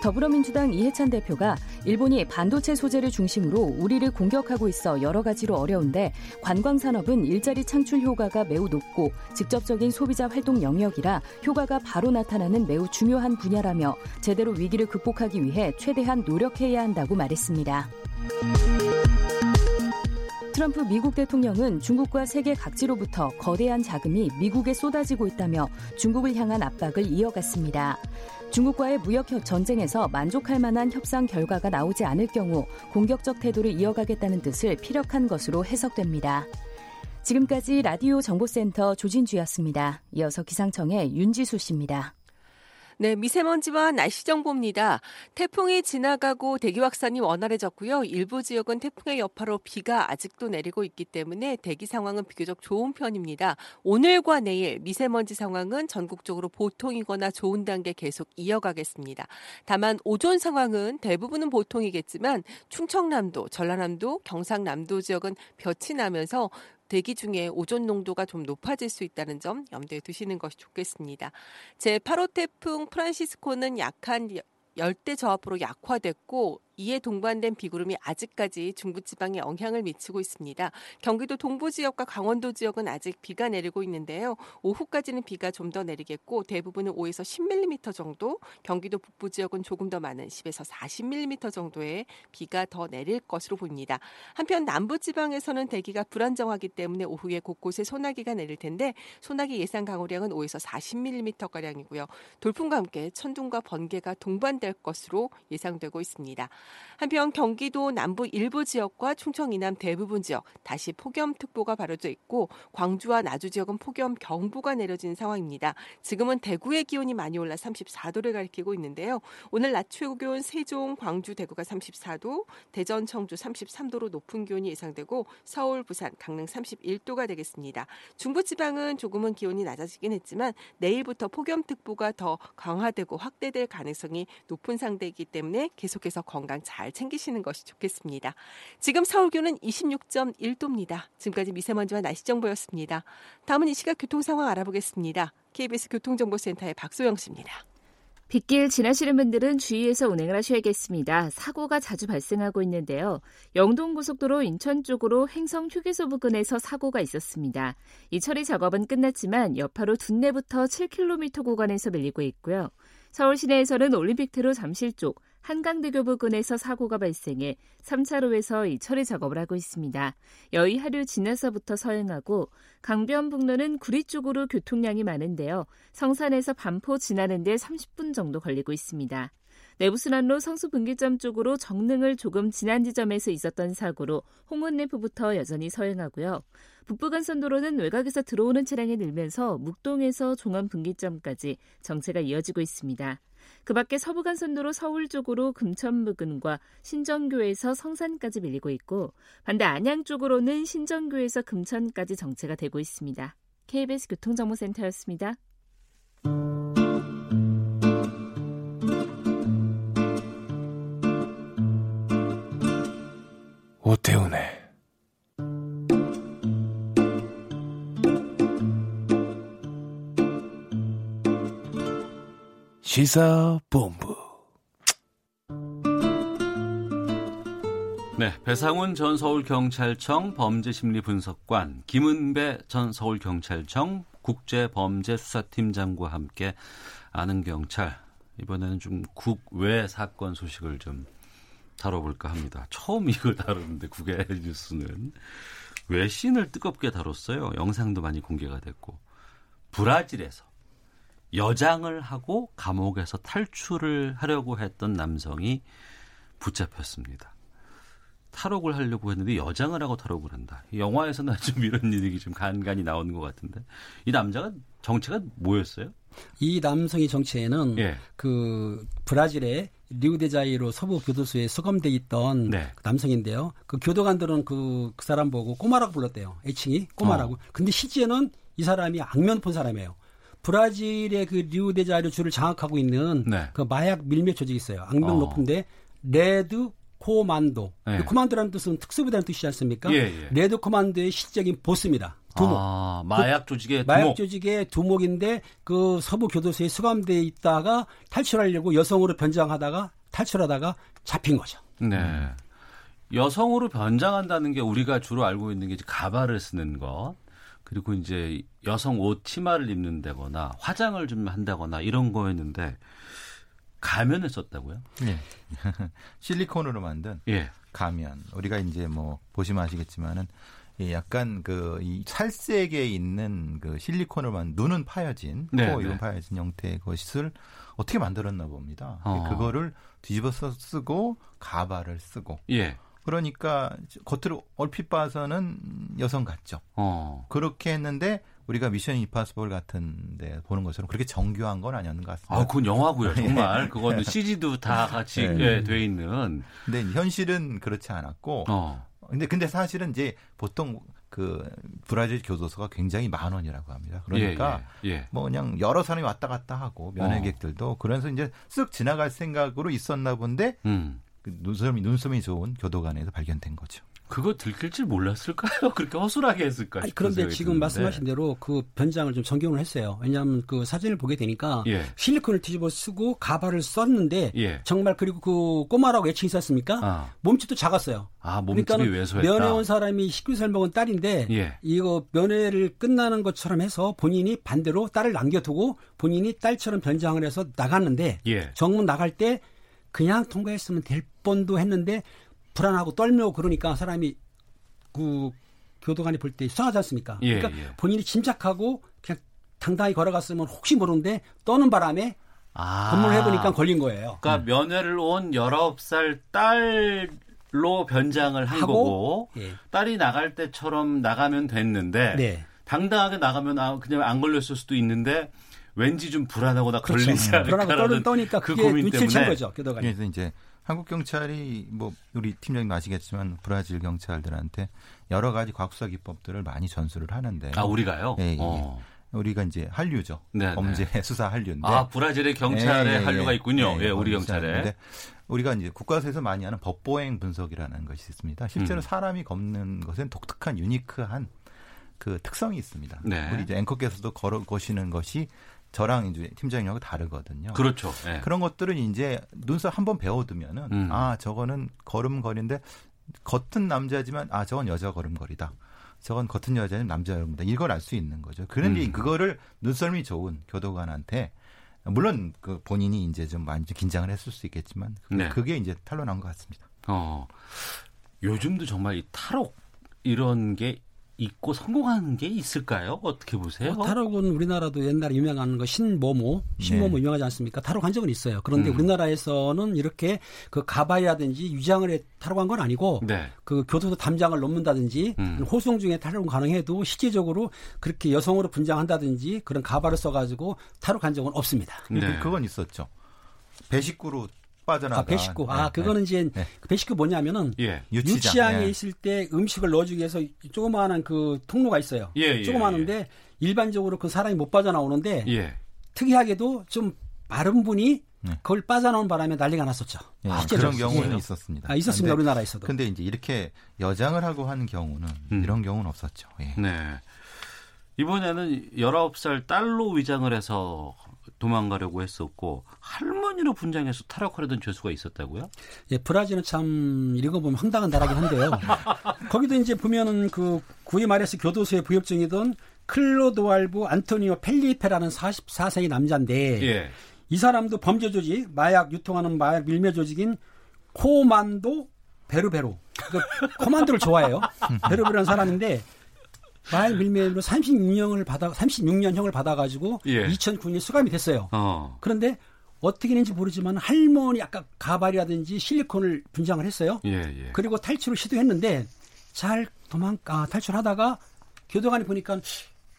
더불어민주당 이해찬 대표가 일본이 반도체 소재를 중심으로 우리를 공격하고 있어 여러 가지로 어려운데 관광 산업은 일자리 창출 효과가 매우 높고 직접적인 소비자 활동 영역이라 효과가 바로 나타나는 매우 중요한 분야라며 제대로 위기를 극복하기 위해 최대한 노력해야 한다고 말했습니다. 트럼프 미국 대통령은 중국과 세계 각지로부터 거대한 자금이 미국에 쏟아지고 있다며 중국을 향한 압박을 이어갔습니다. 중국과의 무역 전쟁에서 만족할 만한 협상 결과가 나오지 않을 경우 공격적 태도를 이어가겠다는 뜻을 피력한 것으로 해석됩니다. 지금까지 라디오 정보센터 조진주였습니다. 이어서 기상청의 윤지수 씨입니다. 네, 미세먼지와 날씨 정보입니다. 태풍이 지나가고 대기 확산이 원활해졌고요. 일부 지역은 태풍의 여파로 비가 아직도 내리고 있기 때문에 대기 상황은 비교적 좋은 편입니다. 오늘과 내일 미세먼지 상황은 전국적으로 보통이거나 좋은 단계 계속 이어가겠습니다. 다만 오존 상황은 대부분은 보통이겠지만 충청남도, 전라남도, 경상남도 지역은 볕이 나면서 대기 중에 오존 농도가 좀 높아질 수 있다는 점 염두에 두시는 것이 좋겠습니다. 제 8호 태풍 프란시스코는 약한 열대 저압으로 약화됐고 이에 동반된 비구름이 아직까지 중부지방에 영향을 미치고 있습니다. 경기도 동부 지역과 강원도 지역은 아직 비가 내리고 있는데요. 오후까지는 비가 좀 더 내리겠고 대부분은 5에서 10mm 정도, 경기도 북부 지역은 조금 더 많은 10에서 40mm 정도의 비가 더 내릴 것으로 보입니다. 한편 남부 지방에서는 대기가 불안정하기 때문에 오후에 곳곳에 소나기가 내릴 텐데 소나기 예상 강우량은 5에서 40mm 가량이고요. 돌풍과 함께 천둥과 번개가 동반될 것으로 예상되고 있습니다. 한편 경기도 남부 일부 지역과 충청 이남 대부분 지역 다시 폭염특보가 발효져 있고 광주와 나주 지역은 폭염 경보가 내려진 상황입니다. 지금은 대구의 기온이 많이 올라 34도를 가리키고 있는데요. 오늘 낮 최고 기온 세종, 광주, 대구가 34도, 대전, 청주 33도로 높은 기온이 예상되고 서울, 부산, 강릉 31도가 되겠습니다. 중부 지방은 조금은 기온이 낮아지긴 했지만 내일부터 폭염특보가 더 강화되고 확대될 가능성이 높은 상태이기 때문에 계속해서 건강 건강 잘 챙기시는 것이 좋겠습니다. 지금 서울 기온은 26.1도입니다. 지금까지 미세먼지와 날씨 정보였습니다. 다음은 이 시각 교통 상황 알아보겠습니다. KBS 교통정보센터의 박소영 씨입니다. 빗길 지나시는 분들은 주의해서 운행을 하셔야겠습니다. 사고가 자주 발생하고 있는데요. 영동고속도로 인천 쪽으로 행성 휴게소 부근에서 사고가 있었습니다. 이 처리 작업은 끝났지만 여파로 둔내부터 7km 구간에서 밀리고 있고요. 서울 시내에서는 올림픽대로 잠실 쪽, 한강대교 부근에서 사고가 발생해 3차로에서 이 처리 작업을 하고 있습니다. 여의 하류 지나서부터 서행하고 강변북로는 구리 쪽으로 교통량이 많은데요. 성산에서 반포 지나는데 30분 정도 걸리고 있습니다. 내부순환로 성수분기점 쪽으로 정릉을 조금 지난 지점에서 있었던 사고로 홍은램프부터 여전히 서행하고요. 북부간선도로는 외곽에서 들어오는 차량이 늘면서 묵동에서 종암분기점까지 정체가 이어지고 있습니다. 그 밖에 서부간선도로 서울 쪽으로 금천부근과 신정교에서 성산까지 밀리고 있고 반대 안양 쪽으로는 신정교에서 금천까지 정체가 되고 있습니다. KBS 교통정보센터였습니다. 오태훈의 시사본부. 네, 배상훈 전 서울경찰청 범죄심리분석관, 김은배 전 서울경찰청 국제범죄수사팀장과 함께 아는 경찰 이번에는 좀 국외 사건 소식을 좀 다뤄볼까 합니다. 처음 이걸 다루는데 국외 뉴스는 외신을 뜨겁게 다뤘어요. 영상도 많이 공개가 됐고 브라질에서 여장을 하고 감옥에서 탈출을 하려고 했던 남성이 붙잡혔습니다. 탈옥을 하려고 했는데 여장을 하고 탈옥을 한다. 영화에서는 좀 이런 일이 좀 간간히 나오는 것 같은데 이 남자가 정체가 뭐였어요? 이 남성의 정체는 예. 그 브라질의 리우데자네이루 서부 교도소에 수감돼 있던 네. 남성인데요. 그 교도관들은 그, 그 사람 보고 꼬마라고 불렀대요. 애칭이 꼬마라고. 어. 근데 실제는 이 사람이 악명 높은 사람이에요. 브라질의 그 리우데자네이루 주를 장악하고 있는 네. 그 마약 밀매 조직이 있어요. 악명 어. 높은데 레드 코만도. 네. 코만도라는 뜻은 특수부대라는 뜻이지 않습니까? 예, 예. 레드 코만도의 실질적인 보스입니다. 두목. 아, 마약 조직의 마약 두목. 조직의 두목인데 그 서부 교도소에 수감돼 있다가 탈출하려고 여성으로 변장하다가 탈출하다가 잡힌 거죠. 네. 여성으로 변장한다는 게 우리가 주로 알고 있는 게 가발을 쓰는 것. 그리고 이제 여성 옷 치마를 입는다거나 화장을 좀 한다거나 이런 거였는데 가면을 썼다고요? 예. 실리콘으로 만든 예. 가면. 우리가 이제 뭐 보시면 아시겠지만은 이 약간 그 이 살색에 있는 그 실리콘을 만 눈은 파여진 네, 코 네. 이런 파여진 형태의 것을 어떻게 만들었나 봅니다. 어. 그거를 뒤집어서 쓰고 가발을 쓰고 예. 그러니까 겉으로 얼핏 봐서는 여성 같죠. 어. 그렇게 했는데 우리가 미션 임파서블 같은 데 보는 것처럼 그렇게 정교한 건 아니었는 것 같습니다. 아, 그건 영화고요. 정말 예. 그거는 CG도 다 같이 네. 예, 돼 있는. 근데 현실은 그렇지 않았고 어. 근데 근데 사실은 이제 보통 그 브라질 교도소가 굉장히 만 원이라고 합니다. 그러니까 예, 예, 예. 뭐 그냥 여러 사람이 왔다 갔다 하고 면회객들도 그래서 이제 쓱 지나갈 생각으로 있었나 본데 음. 그 눈썹이 눈썹이 좋은 교도관에서 발견된 거죠. 그거 들킬 줄 몰랐을까요? 그렇게 허술하게 했을까? 아니, 싶은 그런데 지금 드는데. 말씀하신 대로 그 변장을 좀 정경을 했어요. 왜냐하면 그 사진을 보게 되니까 예. 실리콘을 뒤집어 쓰고 가발을 썼는데 예. 정말 그리고 그 꼬마라고 애칭이 있었습니까? 아. 몸집도 작았어요. 아, 몸집이 왜소했다. 면회 온 사람이 19살 먹은 딸인데 예. 이거 면회를 끝나는 것처럼 해서 본인이 반대로 딸을 남겨두고 본인이 딸처럼 변장을 해서 나갔는데 예. 정문 나갈 때 그냥 통과했으면 될 뻔도 했는데 불안하고 떨며 그러니까 사람이 그 교도관이 볼 때 이상하지 않습니까? 예, 그러니까 예. 본인이 침착하고 그냥 당당히 걸어갔으면 혹시 모르는데 떠는 바람에 아. 검문을 해보니까 걸린 거예요. 그러니까 면회를 온 19살 딸로 변장을 한 하고, 거고 예. 딸이 나갈 때처럼 나가면 됐는데 네. 당당하게 나가면 아, 그냥 안 걸렸을 수도 있는데 왠지 좀 불안하고 나 그렇죠. 걸리지 불안하고 않을까라는 떠, 떠니까 그 고민 때문에 거죠. 그래서 이제 한국 경찰이 뭐 우리 팀장님도 아시겠지만 브라질 경찰들한테 여러 가지 과학수사 기법들을 많이 전수를 하는데 아 우리가요? 예, 예. 어. 우리가 이제 한류죠. 네, 범죄 수사 한류인데 아 브라질의 경찰에 예, 예, 한류가 예. 있군요. 예, 예, 우리 경찰에. 우리가 이제 국가에서 많이 하는 법보행 분석이라는 것이 있습니다. 실제로 음. 사람이 걷는 것엔 독특한 유니크한 그 특성이 있습니다. 네. 우리 이제 앵커께서도 걸어 거시는 것이 저랑 이제 팀장님하고 다르거든요. 그렇죠. 예. 그런 것들은 이제 눈썹 한번 배워두면은 음. 아 저거는 걸음걸이인데 겉은 남자지만 아 저건 여자 걸음걸이다. 저건 겉은 여자는 남자 걸음걸이다. 이걸 알 수 있는 거죠. 그런데 음. 그거를 눈썰미 좋은 교도관한테 물론 그 본인이 이제 좀 많이 좀 긴장을 했을 수 있겠지만 그- 네. 그게 이제 탄로난 것 같습니다. 어. 요즘도 정말 이 탈옥 이런 게 있고 성공하는 게 있을까요? 어떻게 보세요? 뭐 탈옥은 우리나라도 옛날에 유명한 거 신모모, 신모모 네. 유명하지 않습니까? 탈옥한 적은 있어요. 그런데 음. 우리나라에서는 이렇게 그 가발이라든지 유장을 해 탈옥한 건 아니고 네. 그 교도소 담장을 넘는다든지 음. 호송 중에 탈옥은 가능해도 실질적으로 그렇게 여성으로 분장한다든지 그런 가발을 써가지고 탈옥한 적은 없습니다. 네. 그, 그건 있었죠. 배식구로 빠져나가. 아, 배식구. 아, 네, 그거는 이제 네. 그 배식구 뭐냐면은 예. 유치장. 유치장에 예. 있을 때 음식을 넣어주기 위해서 조그마한 그 통로가 있어요. 예, 예, 조그마한데 일반적으로 그 사람이 못 빠져나오는데 예. 특이하게도 좀 마른 분이 네. 그걸 빠져나온 바람에 난리가 났었죠. 예. 그런 경우는 예. 있었습니다. 아, 있었습니다. 근데- 우리나라에서도. 근데 이제 이렇게 여장을 하고 하는 경우는 음. 이런 경우는 없었죠. 예. 네. 이번에는 19살 딸로 위장을 해서 도망가려고 했었고 할머니로 분장해서 탈옥하려던 죄수가 있었다고요? 예, 브라질은 참 읽어보면 황당한 나라긴 한데요. 거기도 이제 보면은 그 구이 말해서 교도소에 부역 중이던 클로도알부 안토니오 펠리페라는 44세의 남자인데 예. 이 사람도 범죄 조직, 마약 유통하는 마약 밀매 조직인 코만도 베르베로. 그 코만도를 좋아해요. 베르베로라는 사람인데 마약 밀매로 36년을 받아 36년형을 받아 가지고 예. 2009년에 수감이 됐어요. 어. 그런데 어떻게 했는지 모르지만 할머니 아까 가발이라든지 실리콘을 분장을 했어요. 예, 예. 그리고 탈출을 시도했는데 잘 도망 아, 탈출하다가 교도관이 보니까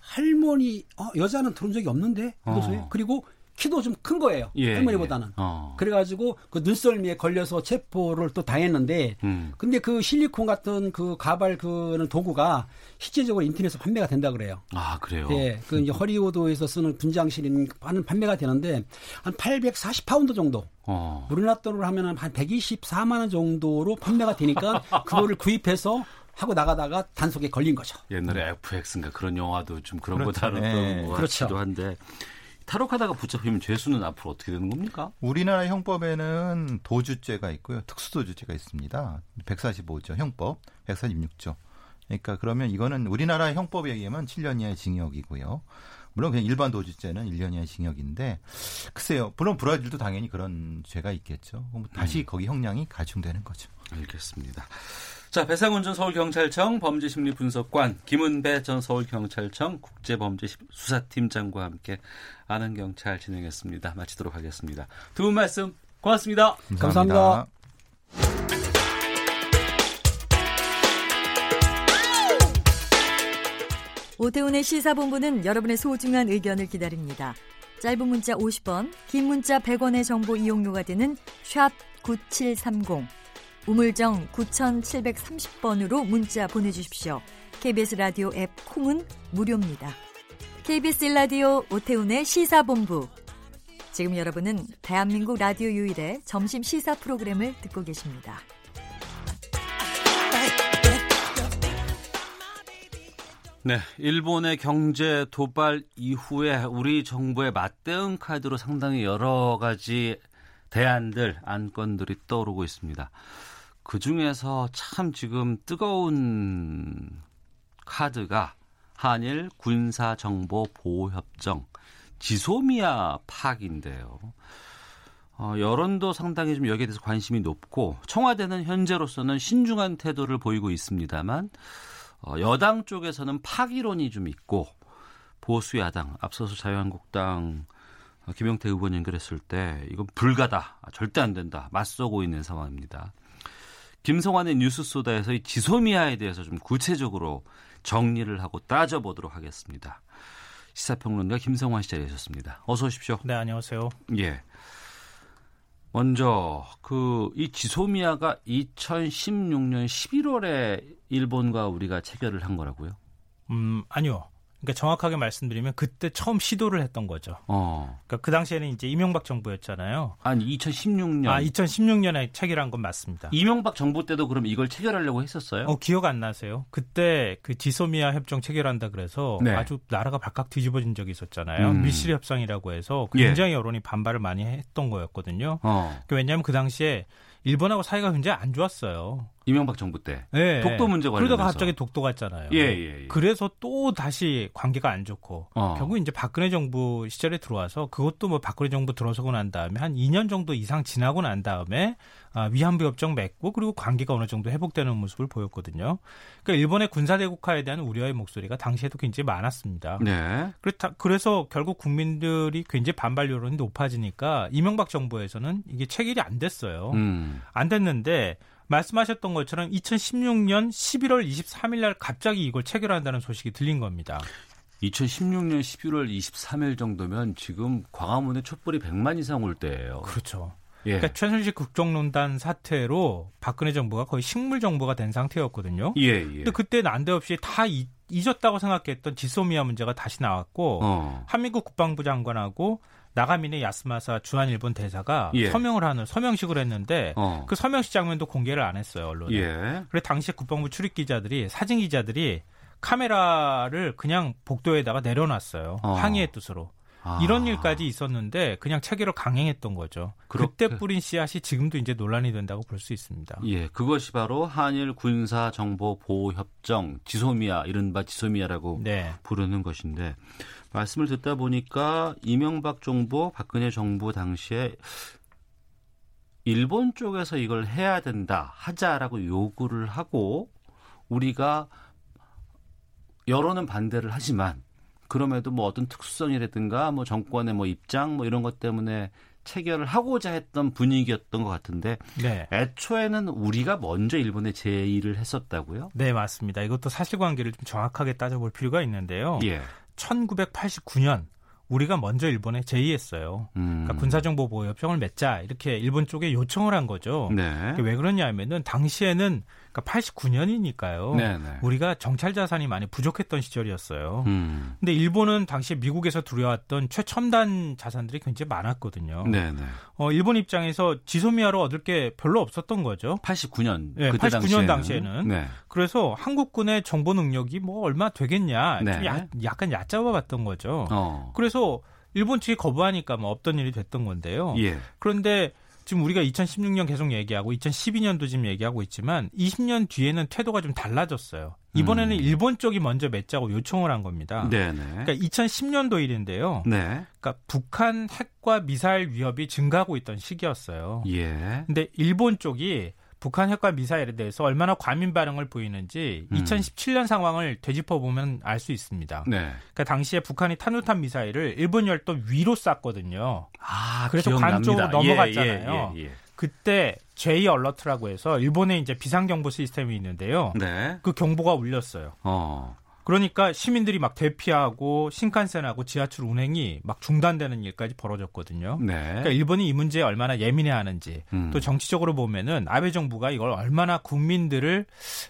할머니 어, 여자는 들어온 적이 없는데 어. 그리고 키도 좀 큰 거예요 예, 할머니보다는 예. 어. 그래가지고 그 눈썰미에 걸려서 체포를 또 당했는데 음. 근데 그 실리콘 같은 그 가발 그는 도구가 실제적으로 인터넷에서 판매가 된다 그래요. 아, 그래요? 예, 그 이제 허리우드에서 쓰는 분장실인 하는 판매가 되는데 한 840파운드 정도. 어. 우리나라 돈으로 하면 한 124만 원 정도로 판매가 되니까 그거를 구입해서 하고 나가다가 단속에 걸린 거죠. 옛날에 FX인가 그런 영화도 좀 그런 그렇죠. 거 다뤘던 네. 것 그렇죠. 같기도 한데 탈옥하다가 붙잡히면 죄수는 앞으로 어떻게 되는 겁니까? 우리나라 형법에는 도주죄가 있고요. 특수도주죄가 있습니다. 145조 형법, 146조. 그러니까 그러면 이거는 우리나라 형법에 의하면 7년 이하의 징역이고요. 물론 그냥 일반 도주죄는 1년 이하의 징역인데 글쎄요. 물론 브라질도 당연히 그런 죄가 있겠죠. 다시 음. 거기 형량이 가중되는 거죠. 알겠습니다. 자, 배상훈 전 서울경찰청 범죄심리분석관, 김은배 전 서울경찰청 국제범죄수사팀장과 함께 아는 경찰 진행했습니다. 마치도록 하겠습니다. 두 분 말씀 고맙습니다. 감사합니다. 오태훈의 시사본부는 여러분의 소중한 의견을 기다립니다. 짧은 문자 50원, 긴 문자 100원의 정보 이용료가 되는 샵 9730, 우물정 9730번으로 문자 보내주십시오. KBS 라디오 앱 콩은 무료입니다. KBS 라디오 오태훈의 시사본부. 지금 여러분은 대한민국 라디오 유일의 점심 시사 프로그램을 듣고 계십니다. 네, 일본의 경제 도발 이후에 우리 정부의 맞대응 카드로 상당히 여러 가지 대안들, 안건들이 떠오르고 있습니다. 그 중에서 참 지금 뜨거운 카드가 한일 군사 정보 보호 협정 지소미아 파기인데요. 어, 여론도 상당히 좀 여기에 대해서 관심이 높고 청와대는 현재로서는 신중한 태도를 보이고 있습니다만 어, 여당 쪽에서는 파기론이 좀 있고 보수 야당 앞서서 자유한국당 어, 김용태 의원 연결했을 때 이건 불가다 절대 안 된다 맞서고 있는 상황입니다. 김성환의 뉴스소다에서 이 지소미아에 대해서 좀 구체적으로 정리를 하고 따져보도록 하겠습니다. 시사평론가 김성환 씨 자리하셨습니다. 어서 오십시오. 네, 안녕하세요. 예. 먼저 그 이 지소미아가 2016년 11월에 일본과 우리가 체결을 한 거라고요? 음, 아니요. 그러니까 정확하게 말씀드리면 그때 처음 시도를 했던 거죠. 어. 그러니까 그 당시에는 이제 이명박 정부였잖아요. 아니 2016년. 아, 2016년에 체결한 건 맞습니다. 이명박 정부 때도 그럼 이걸 체결하려고 했었어요? 어, 기억 안 나세요? 그때 그 지소미아 협정 체결한다 그래서 네. 아주 나라가 발칵 뒤집어진 적이 있었잖아요. 음. 밀실 협상이라고 해서 예. 굉장히 여론이 반발을 많이 했던 거였거든요. 어. 그러니까 왜냐하면 그 당시에 일본하고 사이가 굉장히 안 좋았어요. 이명박 정부 때. 네. 독도 문제 관련해서. 그러다가 갑자기 독도 갔잖아요. 예, 예, 예. 그래서 또 다시 관계가 안 좋고 어. 결국 이제 박근혜 정부 시절에 들어와서 그것도 뭐 박근혜 정부 들어서고 난 다음에 한 2년 정도 이상 지나고 난 다음에 아, 위안부 협정 맺고 그리고 관계가 어느 정도 회복되는 모습을 보였거든요. 그러니까 일본의 군사 대국화에 대한 우려의 목소리가 당시에도 굉장히 많았습니다. 네. 그렇다 그래서 결국 국민들이 굉장히 반발 여론이 높아지니까 이명박 정부에서는 이게 체결이 안 됐어요. 음. 안 됐는데 말씀하셨던 것처럼 2016년 11월 23일 날 갑자기 이걸 체결한다는 소식이 들린 겁니다. 2016년 11월 23일 정도면 지금 광화문에 촛불이 100만 이상 올 때예요. 그렇죠. 예. 그러니까 최순실 국정농단 사태로 박근혜 정부가 거의 식물 정부가 된 상태였거든요. 예, 예. 근데 그때 난데없이 다 잊, 잊었다고 생각했던 지소미아 문제가 다시 나왔고 어. 한민국 국방부 장관하고 나가미네 야스마사 주한 일본 대사가 예. 서명을 하는 서명식을 했는데 어. 그 서명식 장면도 공개를 안 했어요 언론에. 예. 그래 당시에 국방부 출입 기자들이 사진 기자들이 카메라를 그냥 복도에다가 내려놨어요 어. 항의의 뜻으로. 아. 이런 일까지 있었는데 그냥 체계를 강행했던 거죠. 그 그렇게- 때 뿌린 씨앗이 지금도 이제 논란이 된다고 볼 수 있습니다. 예, 그것이 바로 한일 군사 정보 보호 협정 지소미아 이른바 지소미아라고 네. 부르는 것인데 말씀을 듣다 보니까 이명박 정부 박근혜 정부 당시에 일본 쪽에서 이걸 해야 된다 하자라고 요구를 하고 우리가 여론은 반대를 하지만 그럼에도 뭐 어떤 특수성이라든가 뭐 정권의 뭐 입장 뭐 이런 것 때문에 체결을 하고자 했던 분위기였던 것 같은데 네. 애초에는 우리가 먼저 일본에 제의를 했었다고요? 네, 맞습니다. 이것도 사실관계를 좀 정확하게 따져볼 필요가 있는데요. 예. 1989년 우리가 먼저 일본에 제의했어요. 음. 그러니까 군사정보보호협정을 맺자 이렇게 일본 쪽에 요청을 한 거죠. 네. 그게 왜 그러냐면은 당시에는 그러니까 89년이니까요. 네, 네. 우리가 정찰 자산이 많이 부족했던 시절이었어요. 음. 근데 일본은 당시 미국에서 들여왔던 최첨단 자산들이 굉장히 많았거든요. 네, 네. 어, 일본 입장에서 지소미아로 얻을 게 별로 없었던 거죠. 89년 네, 그때 89년 당시에는. 당시에는. 네. 그래서 한국군의 정보 능력이 뭐 얼마 되겠냐 네. 좀 야- 약간 얕잡아 봤던 거죠. 어. 그래서 일본 측이 거부하니까 뭐 없던 일이 됐던 건데요. 예. 그런데 지금 우리가 2016년 계속 얘기하고 2012년도 지금 얘기하고 있지만 20년 뒤에는 태도가 좀 달라졌어요. 이번에는 일본 쪽이 먼저 맺자고 요청을 한 겁니다. 음. 네네. 그러니까 2010년도 일인데요. 네. 그러니까 북한 핵과 미사일 위협이 증가하고 있던 시기였어요. 예. 근데 일본 쪽이 북한 핵과 미사일에 대해서 얼마나 과민 반응을 보이는지 음. 2017년 상황을 되짚어 보면 알 수 있습니다. 네. 그러니까 당시에 북한이 탄도탄 미사일을 일본 열도 위로 쐈거든요. 아, 그래서 기억납니다. 관 쪽으로 예, 넘어갔잖아요. 예, 예, 예. 그때 J 얼러트라고 해서 일본의 이제 비상 경보 시스템이 있는데요. 네. 그 경보가 울렸어요. 어. 그러니까 시민들이 막 대피하고 신칸센하고 지하철 운행이 막 중단되는 일까지 벌어졌거든요. 네. 그러니까 일본이 이 문제에 얼마나 예민해하는지 음. 또 정치적으로 보면은 아베 정부가 이걸 얼마나 국민들을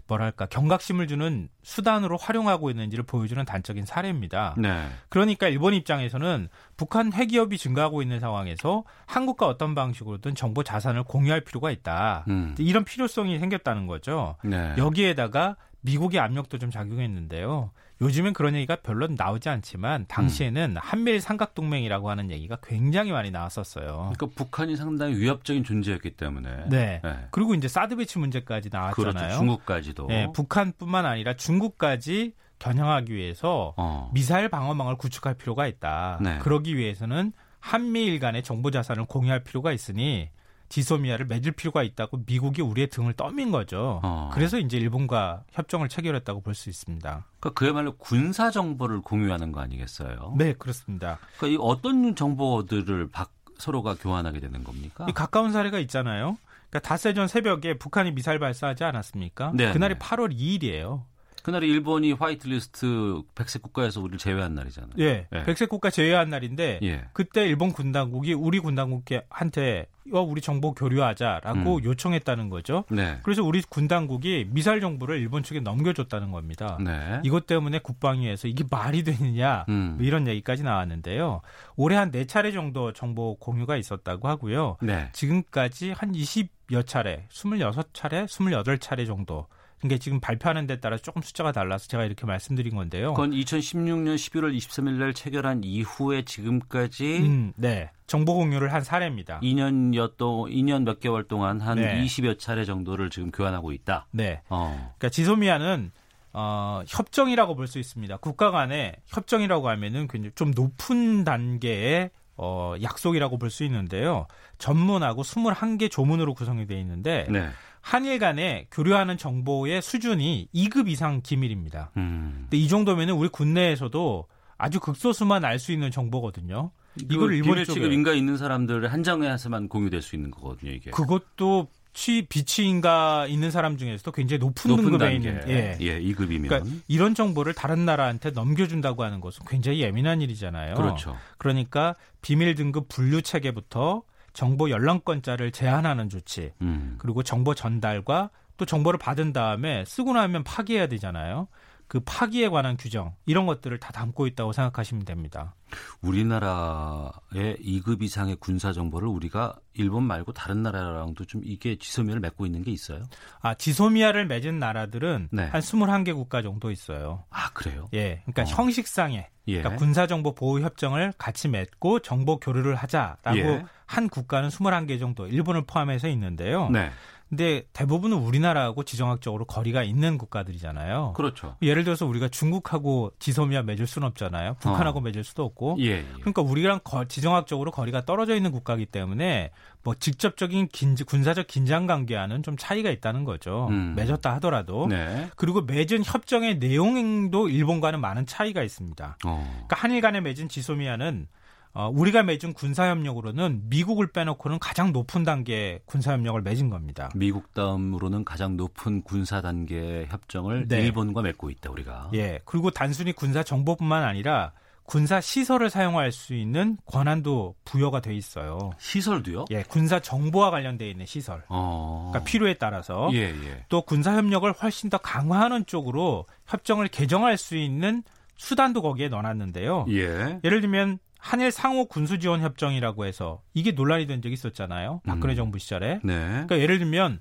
뭐랄까 경각심을 주는 수단으로 활용하고 있는지를 보여주는 단적인 사례입니다. 네. 그러니까 일본 입장에서는 북한 핵기업이 증가하고 있는 상황에서 한국과 어떤 방식으로든 정보 자산을 공유할 필요가 있다. 음. 이런 필요성이 생겼다는 거죠. 네. 여기에다가 미국의 압력도 좀 작용했는데요. 요즘엔 그런 얘기가 별로 나오지 않지만 당시에는 한미일 삼각동맹이라고 하는 얘기가 굉장히 많이 나왔었어요. 그러니까 북한이 상당히 위협적인 존재였기 때문에. 네. 네. 그리고 이제 사드 배치 문제까지 나왔잖아요. 그렇죠. 중국까지도. 네, 북한뿐만 아니라 중국까지 겨냥하기 위해서 어. 미사일 방어망을 구축할 필요가 있다. 네. 그러기 위해서는 한미일 간의 정보 자산을 공유할 필요가 있으니 지소미아를 맺을 필요가 있다고 미국이 우리의 등을 떠민 거죠. 어. 그래서 이제 일본과 협정을 체결했다고 볼 수 있습니다. 그러니까 그야말로 군사 정보를 공유하는 거 아니겠어요? 네, 그렇습니다. 그러니까 이 어떤 정보들을 박- 서로가 교환하게 되는 겁니까? 이 가까운 사례가 있잖아요. 그러니까 닷새 전 새벽에 북한이 미사일 발사하지 않았습니까? 네, 그날이 네. 8월 2일이에요. 그날이 일본이 화이트리스트 백색 국가에서 우리를 제외한 날이잖아요. 예, 예. 백색 국가 제외한 날인데 예. 그때 일본 군 당국이 우리 군 당국한테 어, 우리 정보 교류하자라고 음. 요청했다는 거죠. 네. 그래서 우리 군 당국이 미사일 정보를 일본 측에 넘겨줬다는 겁니다. 네. 이것 때문에 국방위에서 이게 말이 되느냐 음. 뭐 이런 얘기까지 나왔는데요. 올해 한 네 차례 정도 정보 공유가 있었다고 하고요. 네. 지금까지 한 20여 차례, 26차례, 28차례 정도. 그러니까 지금 발표하는 데 따라 조금 숫자가 달라서 제가 이렇게 말씀드린 건데요. 그건 2016년 11월 23일 날 체결한 이후에 지금까지 음, 네. 정보 공유를 한 사례입니다. 2년여 또 2년 몇 개월 동안 한 네. 20여 차례 정도를 지금 교환하고 있다. 네. 어. 그러니까 지소미아는 어, 협정이라고 볼 수 있습니다. 국가 간의 협정이라고 하면은 굉장히 좀 높은 단계의 어, 약속이라고 볼 수 있는데요. 전문하고 21개 조문으로 구성이 되어 있는데 네. 한일 간에 교류하는 정보의 수준이 2급 이상 기밀입니다. 음. 근데 이 정도면은 우리 국내에서도 아주 극소수만 알 수 있는 정보거든요. 이걸 일본 비밀 쪽에 인가 있는 사람들 한정해서만 공유될 수 있는 거거든요, 이게. 그것도 취 비치인가 있는 사람 중에서도 굉장히 높은, 높은 등급에 단계. 있는 예. 예, 2급이면. 그러니까 이런 정보를 다른 나라한테 넘겨준다고 하는 것은 굉장히 예민한 일이잖아요. 그렇죠. 그러니까 비밀 등급 분류 체계부터 정보 연락권자를 제한하는 조치, 음. 그리고 정보 전달과 또 정보를 받은 다음에 쓰고 나면 파기해야 되잖아요. 그 파기에 관한 규정 이런 것들을 다 담고 있다고 생각하시면 됩니다. 우리나라의 2급 이상의 군사 정보를 우리가 일본 말고 다른 나라랑도 좀 이게 지소미를 맺고 있는 게 있어요? 아, 지소미아를 맺은 나라들은 네. 한 21개 국가 정도 있어요. 아, 그래요? 예. 그러니까 어. 형식상의 예. 그러니까 군사 정보 보호 협정을 같이 맺고 정보 교류를 하자라고 예. 한 국가는 21개 정도 일본을 포함해서 있는데요. 네. 근데 대부분은 우리나라하고 지정학적으로 거리가 있는 국가들이잖아요. 그렇죠. 예를 들어서 우리가 중국하고 지소미아 맺을 수는 없잖아요. 북한하고 어. 맺을 수도 없고. 예, 예. 그러니까 우리랑 거- 지정학적으로 거리가 떨어져 있는 국가이기 때문에 뭐 직접적인 긴, 군사적 긴장 관계와는 좀 차이가 있다는 거죠. 음. 맺었다 하더라도. 네. 그리고 맺은 협정의 내용도 일본과는 많은 차이가 있습니다. 어. 그러니까 한일 간에 맺은 지소미아는 어, 우리가 맺은 군사협력으로는 미국을 빼놓고는 가장 높은 단계의 군사협력을 맺은 겁니다. 미국 다음으로는 가장 높은 군사 단계 협정을 네. 일본과 맺고 있다 우리가. 예. 그리고 단순히 군사 정보뿐만 아니라 군사 시설을 사용할 수 있는 권한도 부여가 돼 있어요. 시설도요? 예, 군사 정보와 관련돼 있는 시설. 어. 그러니까 필요에 따라서 예, 예. 또 군사 협력을 훨씬 더 강화하는 쪽으로 협정을 개정할 수 있는 수단도 거기에 넣어놨는데요. 예. 예를 들면 한일 상호 군수 지원 협정이라고 해서 이게 논란이 된 적이 있었잖아요. 박근혜 음. 정부 시절에. 네. 그러니까 예를 들면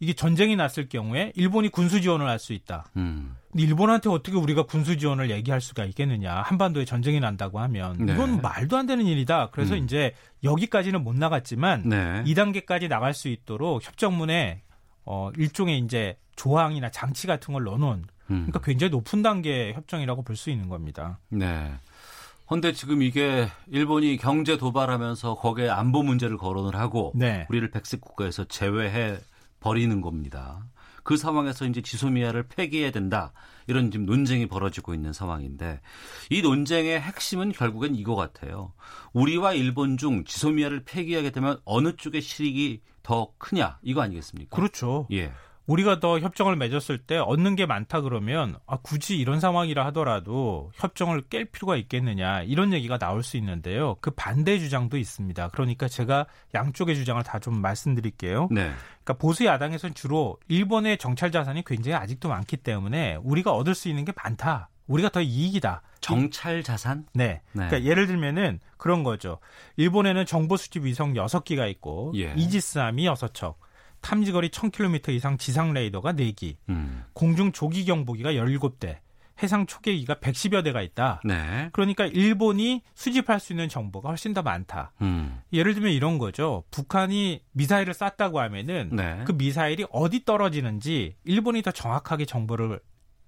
이게 전쟁이 났을 경우에 일본이 군수 지원을 할 수 있다. 음. 근데 일본한테 어떻게 우리가 군수 지원을 얘기할 수가 있겠느냐. 한반도에 전쟁이 난다고 하면 네. 이건 말도 안 되는 일이다. 그래서 음. 이제 여기까지는 못 나갔지만 네. 2단계까지 나갈 수 있도록 협정문에 어 일종의 이제 조항이나 장치 같은 걸 넣어 놓은 음. 그러니까 굉장히 높은 단계 협정이라고 볼 수 있는 겁니다. 네. 근데 지금 이게 일본이 경제 도발하면서 거기에 안보 문제를 거론을 하고 네. 우리를 백색 국가에서 제외해 버리는 겁니다. 그 상황에서 이제 지소미아를 폐기해야 된다. 이런 지금 논쟁이 벌어지고 있는 상황인데 이 논쟁의 핵심은 결국엔 이거 같아요. 우리와 일본 중 지소미아를 폐기하게 되면 어느 쪽의 실익이 더 크냐 이거 아니겠습니까? 그렇죠. 예. 우리가 더 협정을 맺었을 때 얻는 게 많다 그러면 아, 굳이 이런 상황이라 하더라도 협정을 깰 필요가 있겠느냐 이런 얘기가 나올 수 있는데요. 그 반대 주장도 있습니다. 그러니까 제가 양쪽의 주장을 다 좀 말씀드릴게요. 네. 그러니까 보수 야당에서는 주로 일본의 정찰 자산이 굉장히 아직도 많기 때문에 우리가 얻을 수 있는 게 많다. 우리가 더 이익이다. 정찰 자산? 네. 네. 그러니까 예를 들면은 그런 거죠. 일본에는 정보 수집 위성 6기가 있고 예. 이지스함이 6척, 탐지거리 1000km 이상 지상 레이더가 4기, 음. 공중 조기 경보기가 17대, 해상 초계기가 110여 대가 있다. 네. 그러니까 일본이 수집할 수 있는 정보가 훨씬 더 많다. 음. 예를 들면 이런 거죠. 북한이 미사일을 쐈다고 하면은 네. 그 미사일이 어디 떨어지는지 일본이 더 정확하게 정보를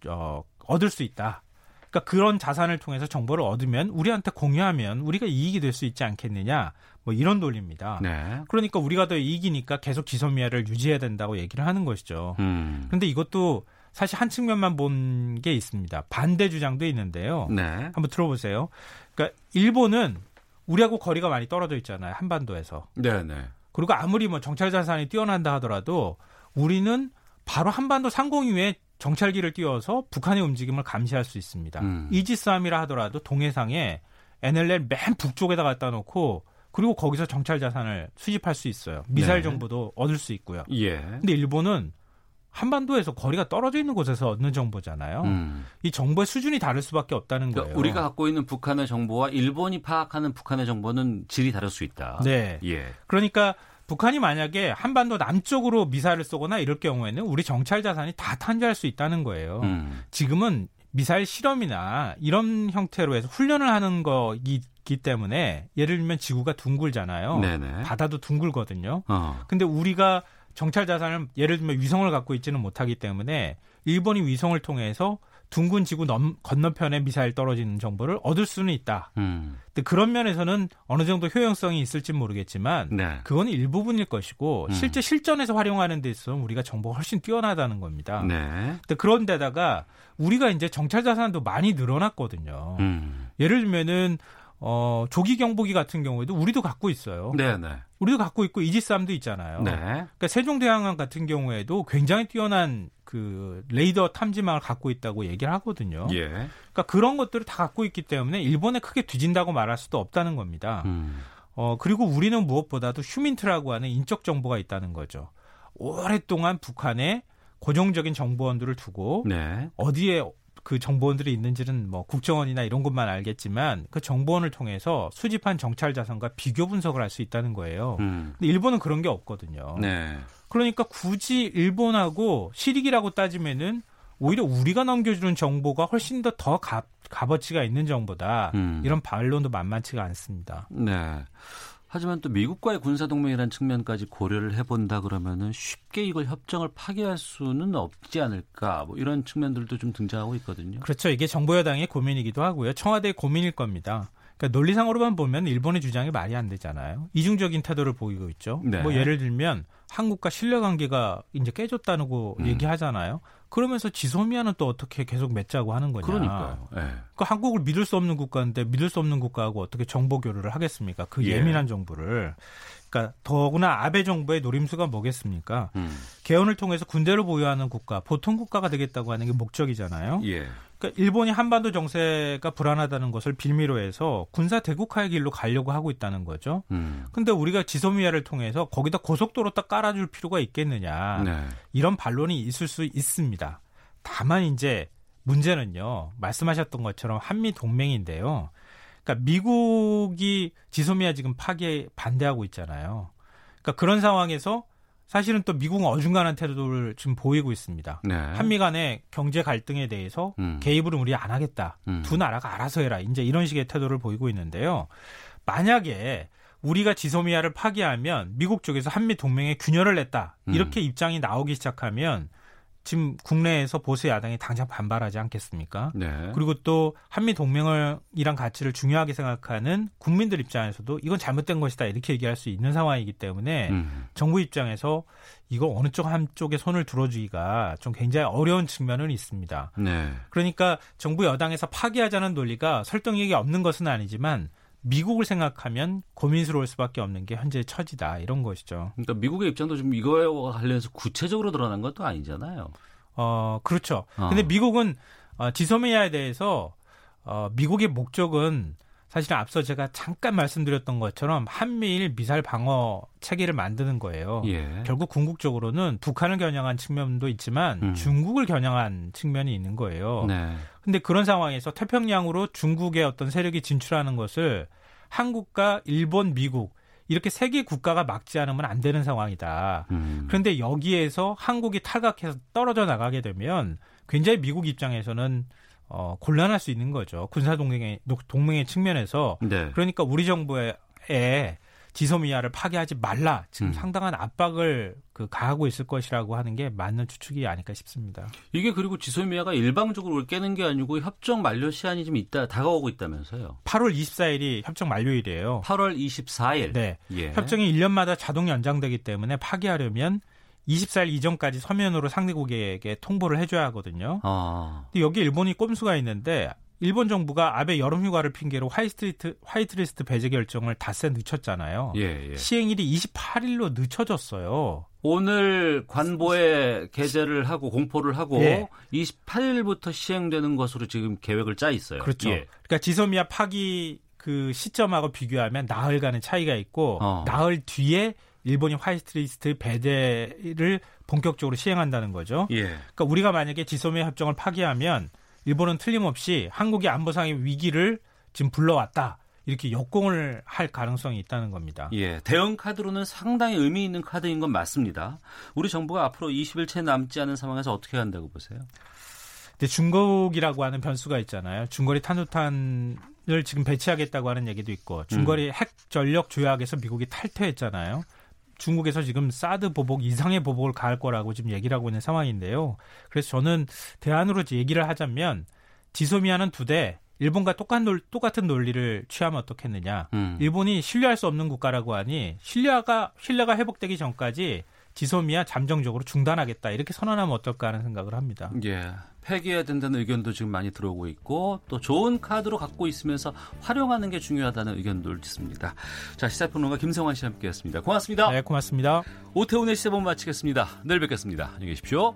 어, 얻을 수 있다. 그러니까 그런 자산을 통해서 정보를 얻으면 우리한테 공유하면 우리가 이익이 될 수 있지 않겠느냐. 뭐 이런 논리입니다. 네. 그러니까 우리가 더 이익이니까 계속 지소미아를 유지해야 된다고 얘기를 하는 것이죠. 음. 그런데 이것도 사실 한 측면만 본 게 있습니다. 반대 주장도 있는데요. 네. 한번 들어보세요. 그러니까 일본은 우리하고 거리가 많이 떨어져 있잖아요. 한반도에서. 네, 네. 그리고 아무리 뭐 정찰 자산이 뛰어난다 하더라도 우리는 바로 한반도 상공 위에 정찰기를 띄워서 북한의 움직임을 감시할 수 있습니다. 음. 이지스함이라 하더라도 동해상에 NLL 맨 북쪽에다 갖다 놓고 그리고 거기서 정찰 자산을 수집할 수 있어요. 미사일 네. 정보도 얻을 수 있고요. 예. 근데 일본은 한반도에서 거리가 떨어져 있는 곳에서 얻는 정보잖아요. 음. 이 정보의 수준이 다를 수밖에 없다는 그러니까 거예요. 우리가 갖고 있는 북한의 정보와 일본이 파악하는 북한의 정보는 질이 다를 수 있다. 네. 예. 그러니까 북한이 만약에 한반도 남쪽으로 미사일을 쏘거나 이럴 경우에는 우리 정찰 자산이 다 탄주할 수 있다는 거예요. 음. 지금은 미사일 실험이나 이런 형태로 해서 훈련을 하는 거이 기 때문에 예를 들면 지구가 둥글잖아요. 네네. 바다도 둥글거든요. 어. 근데 우리가 정찰 자산을 예를 들면 위성을 갖고 있지는 못하기 때문에 일본이 위성을 통해서 둥근 지구 넘, 건너편에 미사일 떨어지는 정보를 얻을 수는 있다. 음. 근데 그런 면에서는 어느 정도 효용성이 있을지 모르겠지만 네. 그건 일부분일 것이고 음. 실제 실전에서 활용하는 데 있어서 우리가 정보가 훨씬 뛰어나다는 겁니다. 네. 근데 그런데다가 우리가 이제 정찰 자산도 많이 늘어났거든요. 음. 예를 들면은 어, 조기 경보기 같은 경우에도 우리도 갖고 있어요. 네, 네. 우리도 갖고 있고 이지스함도 있잖아요. 네. 그러니까 세종대왕항 같은 경우에도 굉장히 뛰어난 그 레이더 탐지망을 갖고 있다고 얘기를 하거든요. 예. 그러니까 그런 것들을 다 갖고 있기 때문에 일본에 크게 뒤진다고 말할 수도 없다는 겁니다. 음. 어, 그리고 우리는 무엇보다도 휴민트라고 하는 인적 정보가 있다는 거죠. 오랫동안 북한에 고정적인 정보원들을 두고 네. 어디에 그 정보원들이 있는지는 뭐 국정원이나 이런 것만 알겠지만 그 정보원을 통해서 수집한 정찰 자산과 비교 분석을 할 수 있다는 거예요. 음. 근데 일본은 그런 게 없거든요. 네. 그러니까 굳이 일본하고 실익이라고 따지면은 오히려 우리가 넘겨주는 정보가 훨씬 더 더 값어치가 있는 정보다 음. 이런 반론도 만만치가 않습니다. 네. 하지만 또 미국과의 군사 동맹이라는 측면까지 고려를 해본다 그러면은 쉽게 이걸 협정을 파기할 수는 없지 않을까 뭐 이런 측면들도 좀 등장하고 있거든요. 그렇죠. 이게 정부 여당의 고민이기도 하고요. 청와대의 고민일 겁니다. 그러니까 논리상으로만 보면 일본의 주장이 말이 안 되잖아요. 이중적인 태도를 보이고 있죠. 네. 뭐 예를 들면 한국과 신뢰 관계가 이제 깨졌다고 음. 얘기하잖아요. 그러면서 지소미아는 또 어떻게 계속 맺자고 하는 거냐. 그러니까요. 예. 그 한국을 믿을 수 없는 국가인데 믿을 수 없는 국가하고 어떻게 정보 교류를 하겠습니까? 그 예. 예민한 정보를. 그러니까 더구나 아베 정부의 노림수가 뭐겠습니까? 음. 개헌을 통해서 군대를 보유하는 국가, 보통 국가가 되겠다고 하는 게 목적이잖아요. 예. 그러니까 일본이 한반도 정세가 불안하다는 것을 빌미로 해서 군사 대국화의 길로 가려고 하고 있다는 거죠. 음. 근데 우리가 지소미아를 통해서 거기다 고속도로 딱 깔아줄 필요가 있겠느냐. 네. 이런 반론이 있을 수 있습니다. 다만 이제 문제는요. 말씀하셨던 것처럼 한미 동맹인데요. 그러니까 미국이 지소미아 지금 파기에 반대하고 있잖아요. 그러니까 그런 상황에서 사실은 또 미국은 어중간한 태도를 지금 보이고 있습니다. 네. 한미 간의 경제 갈등에 대해서 음. 개입을 우리 안 하겠다. 음. 두 나라가 알아서 해라. 이제 이런 식의 태도를 보이고 있는데요. 만약에 우리가 지소미아를 파기하면 미국 쪽에서 한미 동맹에 균열을 냈다. 음. 이렇게 입장이 나오기 시작하면 지금 국내에서 보수 야당이 당장 반발하지 않겠습니까? 네. 그리고 또 한미 동맹이란 가치를 중요하게 생각하는 국민들 입장에서도 이건 잘못된 것이다 이렇게 얘기할 수 있는 상황이기 때문에 음. 정부 입장에서 이거 어느 쪽 한쪽에 손을 들어주기가 좀 굉장히 어려운 측면은 있습니다. 네. 그러니까 정부 여당에서 파기하자는 논리가 설득력이 없는 것은 아니지만 미국을 생각하면 고민스러울 수밖에 없는 게 현재 처지다 이런 것이죠. 그러니까 미국의 입장도 좀 이거와 관련해서 구체적으로 드러난 것도 아니잖아요. 어 그렇죠. 어. 근데 미국은 어, 지소미아에 대해서 어, 미국의 목적은 사실 앞서 제가 잠깐 말씀드렸던 것처럼 한미일 미사일 방어 체계를 만드는 거예요. 예. 결국 궁극적으로는 북한을 겨냥한 측면도 있지만 음. 중국을 겨냥한 측면이 있는 거예요. 네. 근데 그런 상황에서 태평양으로 중국의 어떤 세력이 진출하는 것을 한국과 일본, 미국 이렇게 세개 국가가 막지 않으면 안 되는 상황이다. 음. 그런데 여기에서 한국이 탈각해서 떨어져 나가게 되면 굉장히 미국 입장에서는 어, 곤란할 수 있는 거죠. 군사 동맹의 동맹의 측면에서 네. 그러니까 우리 정부에 지소미아를 파괴하지 말라 지금 음. 상당한 압박을 그 가하고 있을 것이라고 하는 게 맞는 추측이 아닐까 싶습니다. 이게 그리고 지소미아가 일방적으로 깨는 게 아니고 협정 만료 시한이 좀 있다 다가오고 있다면서요. 8월 24일이 협정 만료일이에요. 8월 24일. 네. 예. 협정이 1년마다 자동 연장되기 때문에 파기하려면 24일 이전까지 서면으로 상대국에게 통보를 해줘야 하거든요. 아. 근데 여기 일본이 꼼수가 있는데 일본 정부가 아베 여름 휴가를 핑계로 화이트리스트, 화이트리스트 배제 결정을 닷새 늦췄잖아요. 예, 예. 시행일이 28일로 늦춰졌어요. 오늘 관보에 게재를 하고 공포를 하고 예. 28일부터 시행되는 것으로 지금 계획을 짜 있어요. 그렇죠. 예. 그러니까 지소미아 파기 그 시점하고 비교하면 나흘간의 차이가 있고 어. 나흘 뒤에 일본이 화이트리스트 배제를 본격적으로 시행한다는 거죠. 예. 그러니까 우리가 만약에 지소미아 협정을 파기하면 일본은 틀림없이 한국의 안보상의 위기를 지금 불러왔다. 이렇게 역공을 할 가능성이 있다는 겁니다. 예, 대응 카드로는 상당히 의미 있는 카드인 건 맞습니다. 우리 정부가 앞으로 20일째 남지 않은 상황에서 어떻게 한다고 보세요? 근데 중국이라고 하는 변수가 있잖아요. 중거리 탄도탄 을 지금 배치하겠다고 하는 얘기도 있고 중거리 음. 핵 전력 조약에서 미국이 탈퇴했잖아요. 중국에서 지금 사드 보복 이상의 보복을 가할 거라고 지금 얘기를 하고 있는 상황인데요. 그래서 저는 대안으로 얘기를 하자면 지소미아는 두 대, 일본과 똑같은, 논, 똑같은 논리를 취하면 어떻겠느냐. 음. 일본이 신뢰할 수 없는 국가라고 하니 신뢰가 신뢰가 회복되기 전까지 지소미아 잠정적으로 중단하겠다 이렇게 선언하면 어떨까 하는 생각을 합니다. 예. 폐기해야 된다는 의견도 지금 많이 들어오고 있고 또 좋은 카드로 갖고 있으면서 활용하는 게 중요하다는 의견도 있습니다. 자, 시사평론가 김성환 씨 함께했습니다. 고맙습니다. 네, 고맙습니다. 오태훈의 시사본 마치겠습니다. 내일 뵙겠습니다. 안녕히 계십시오.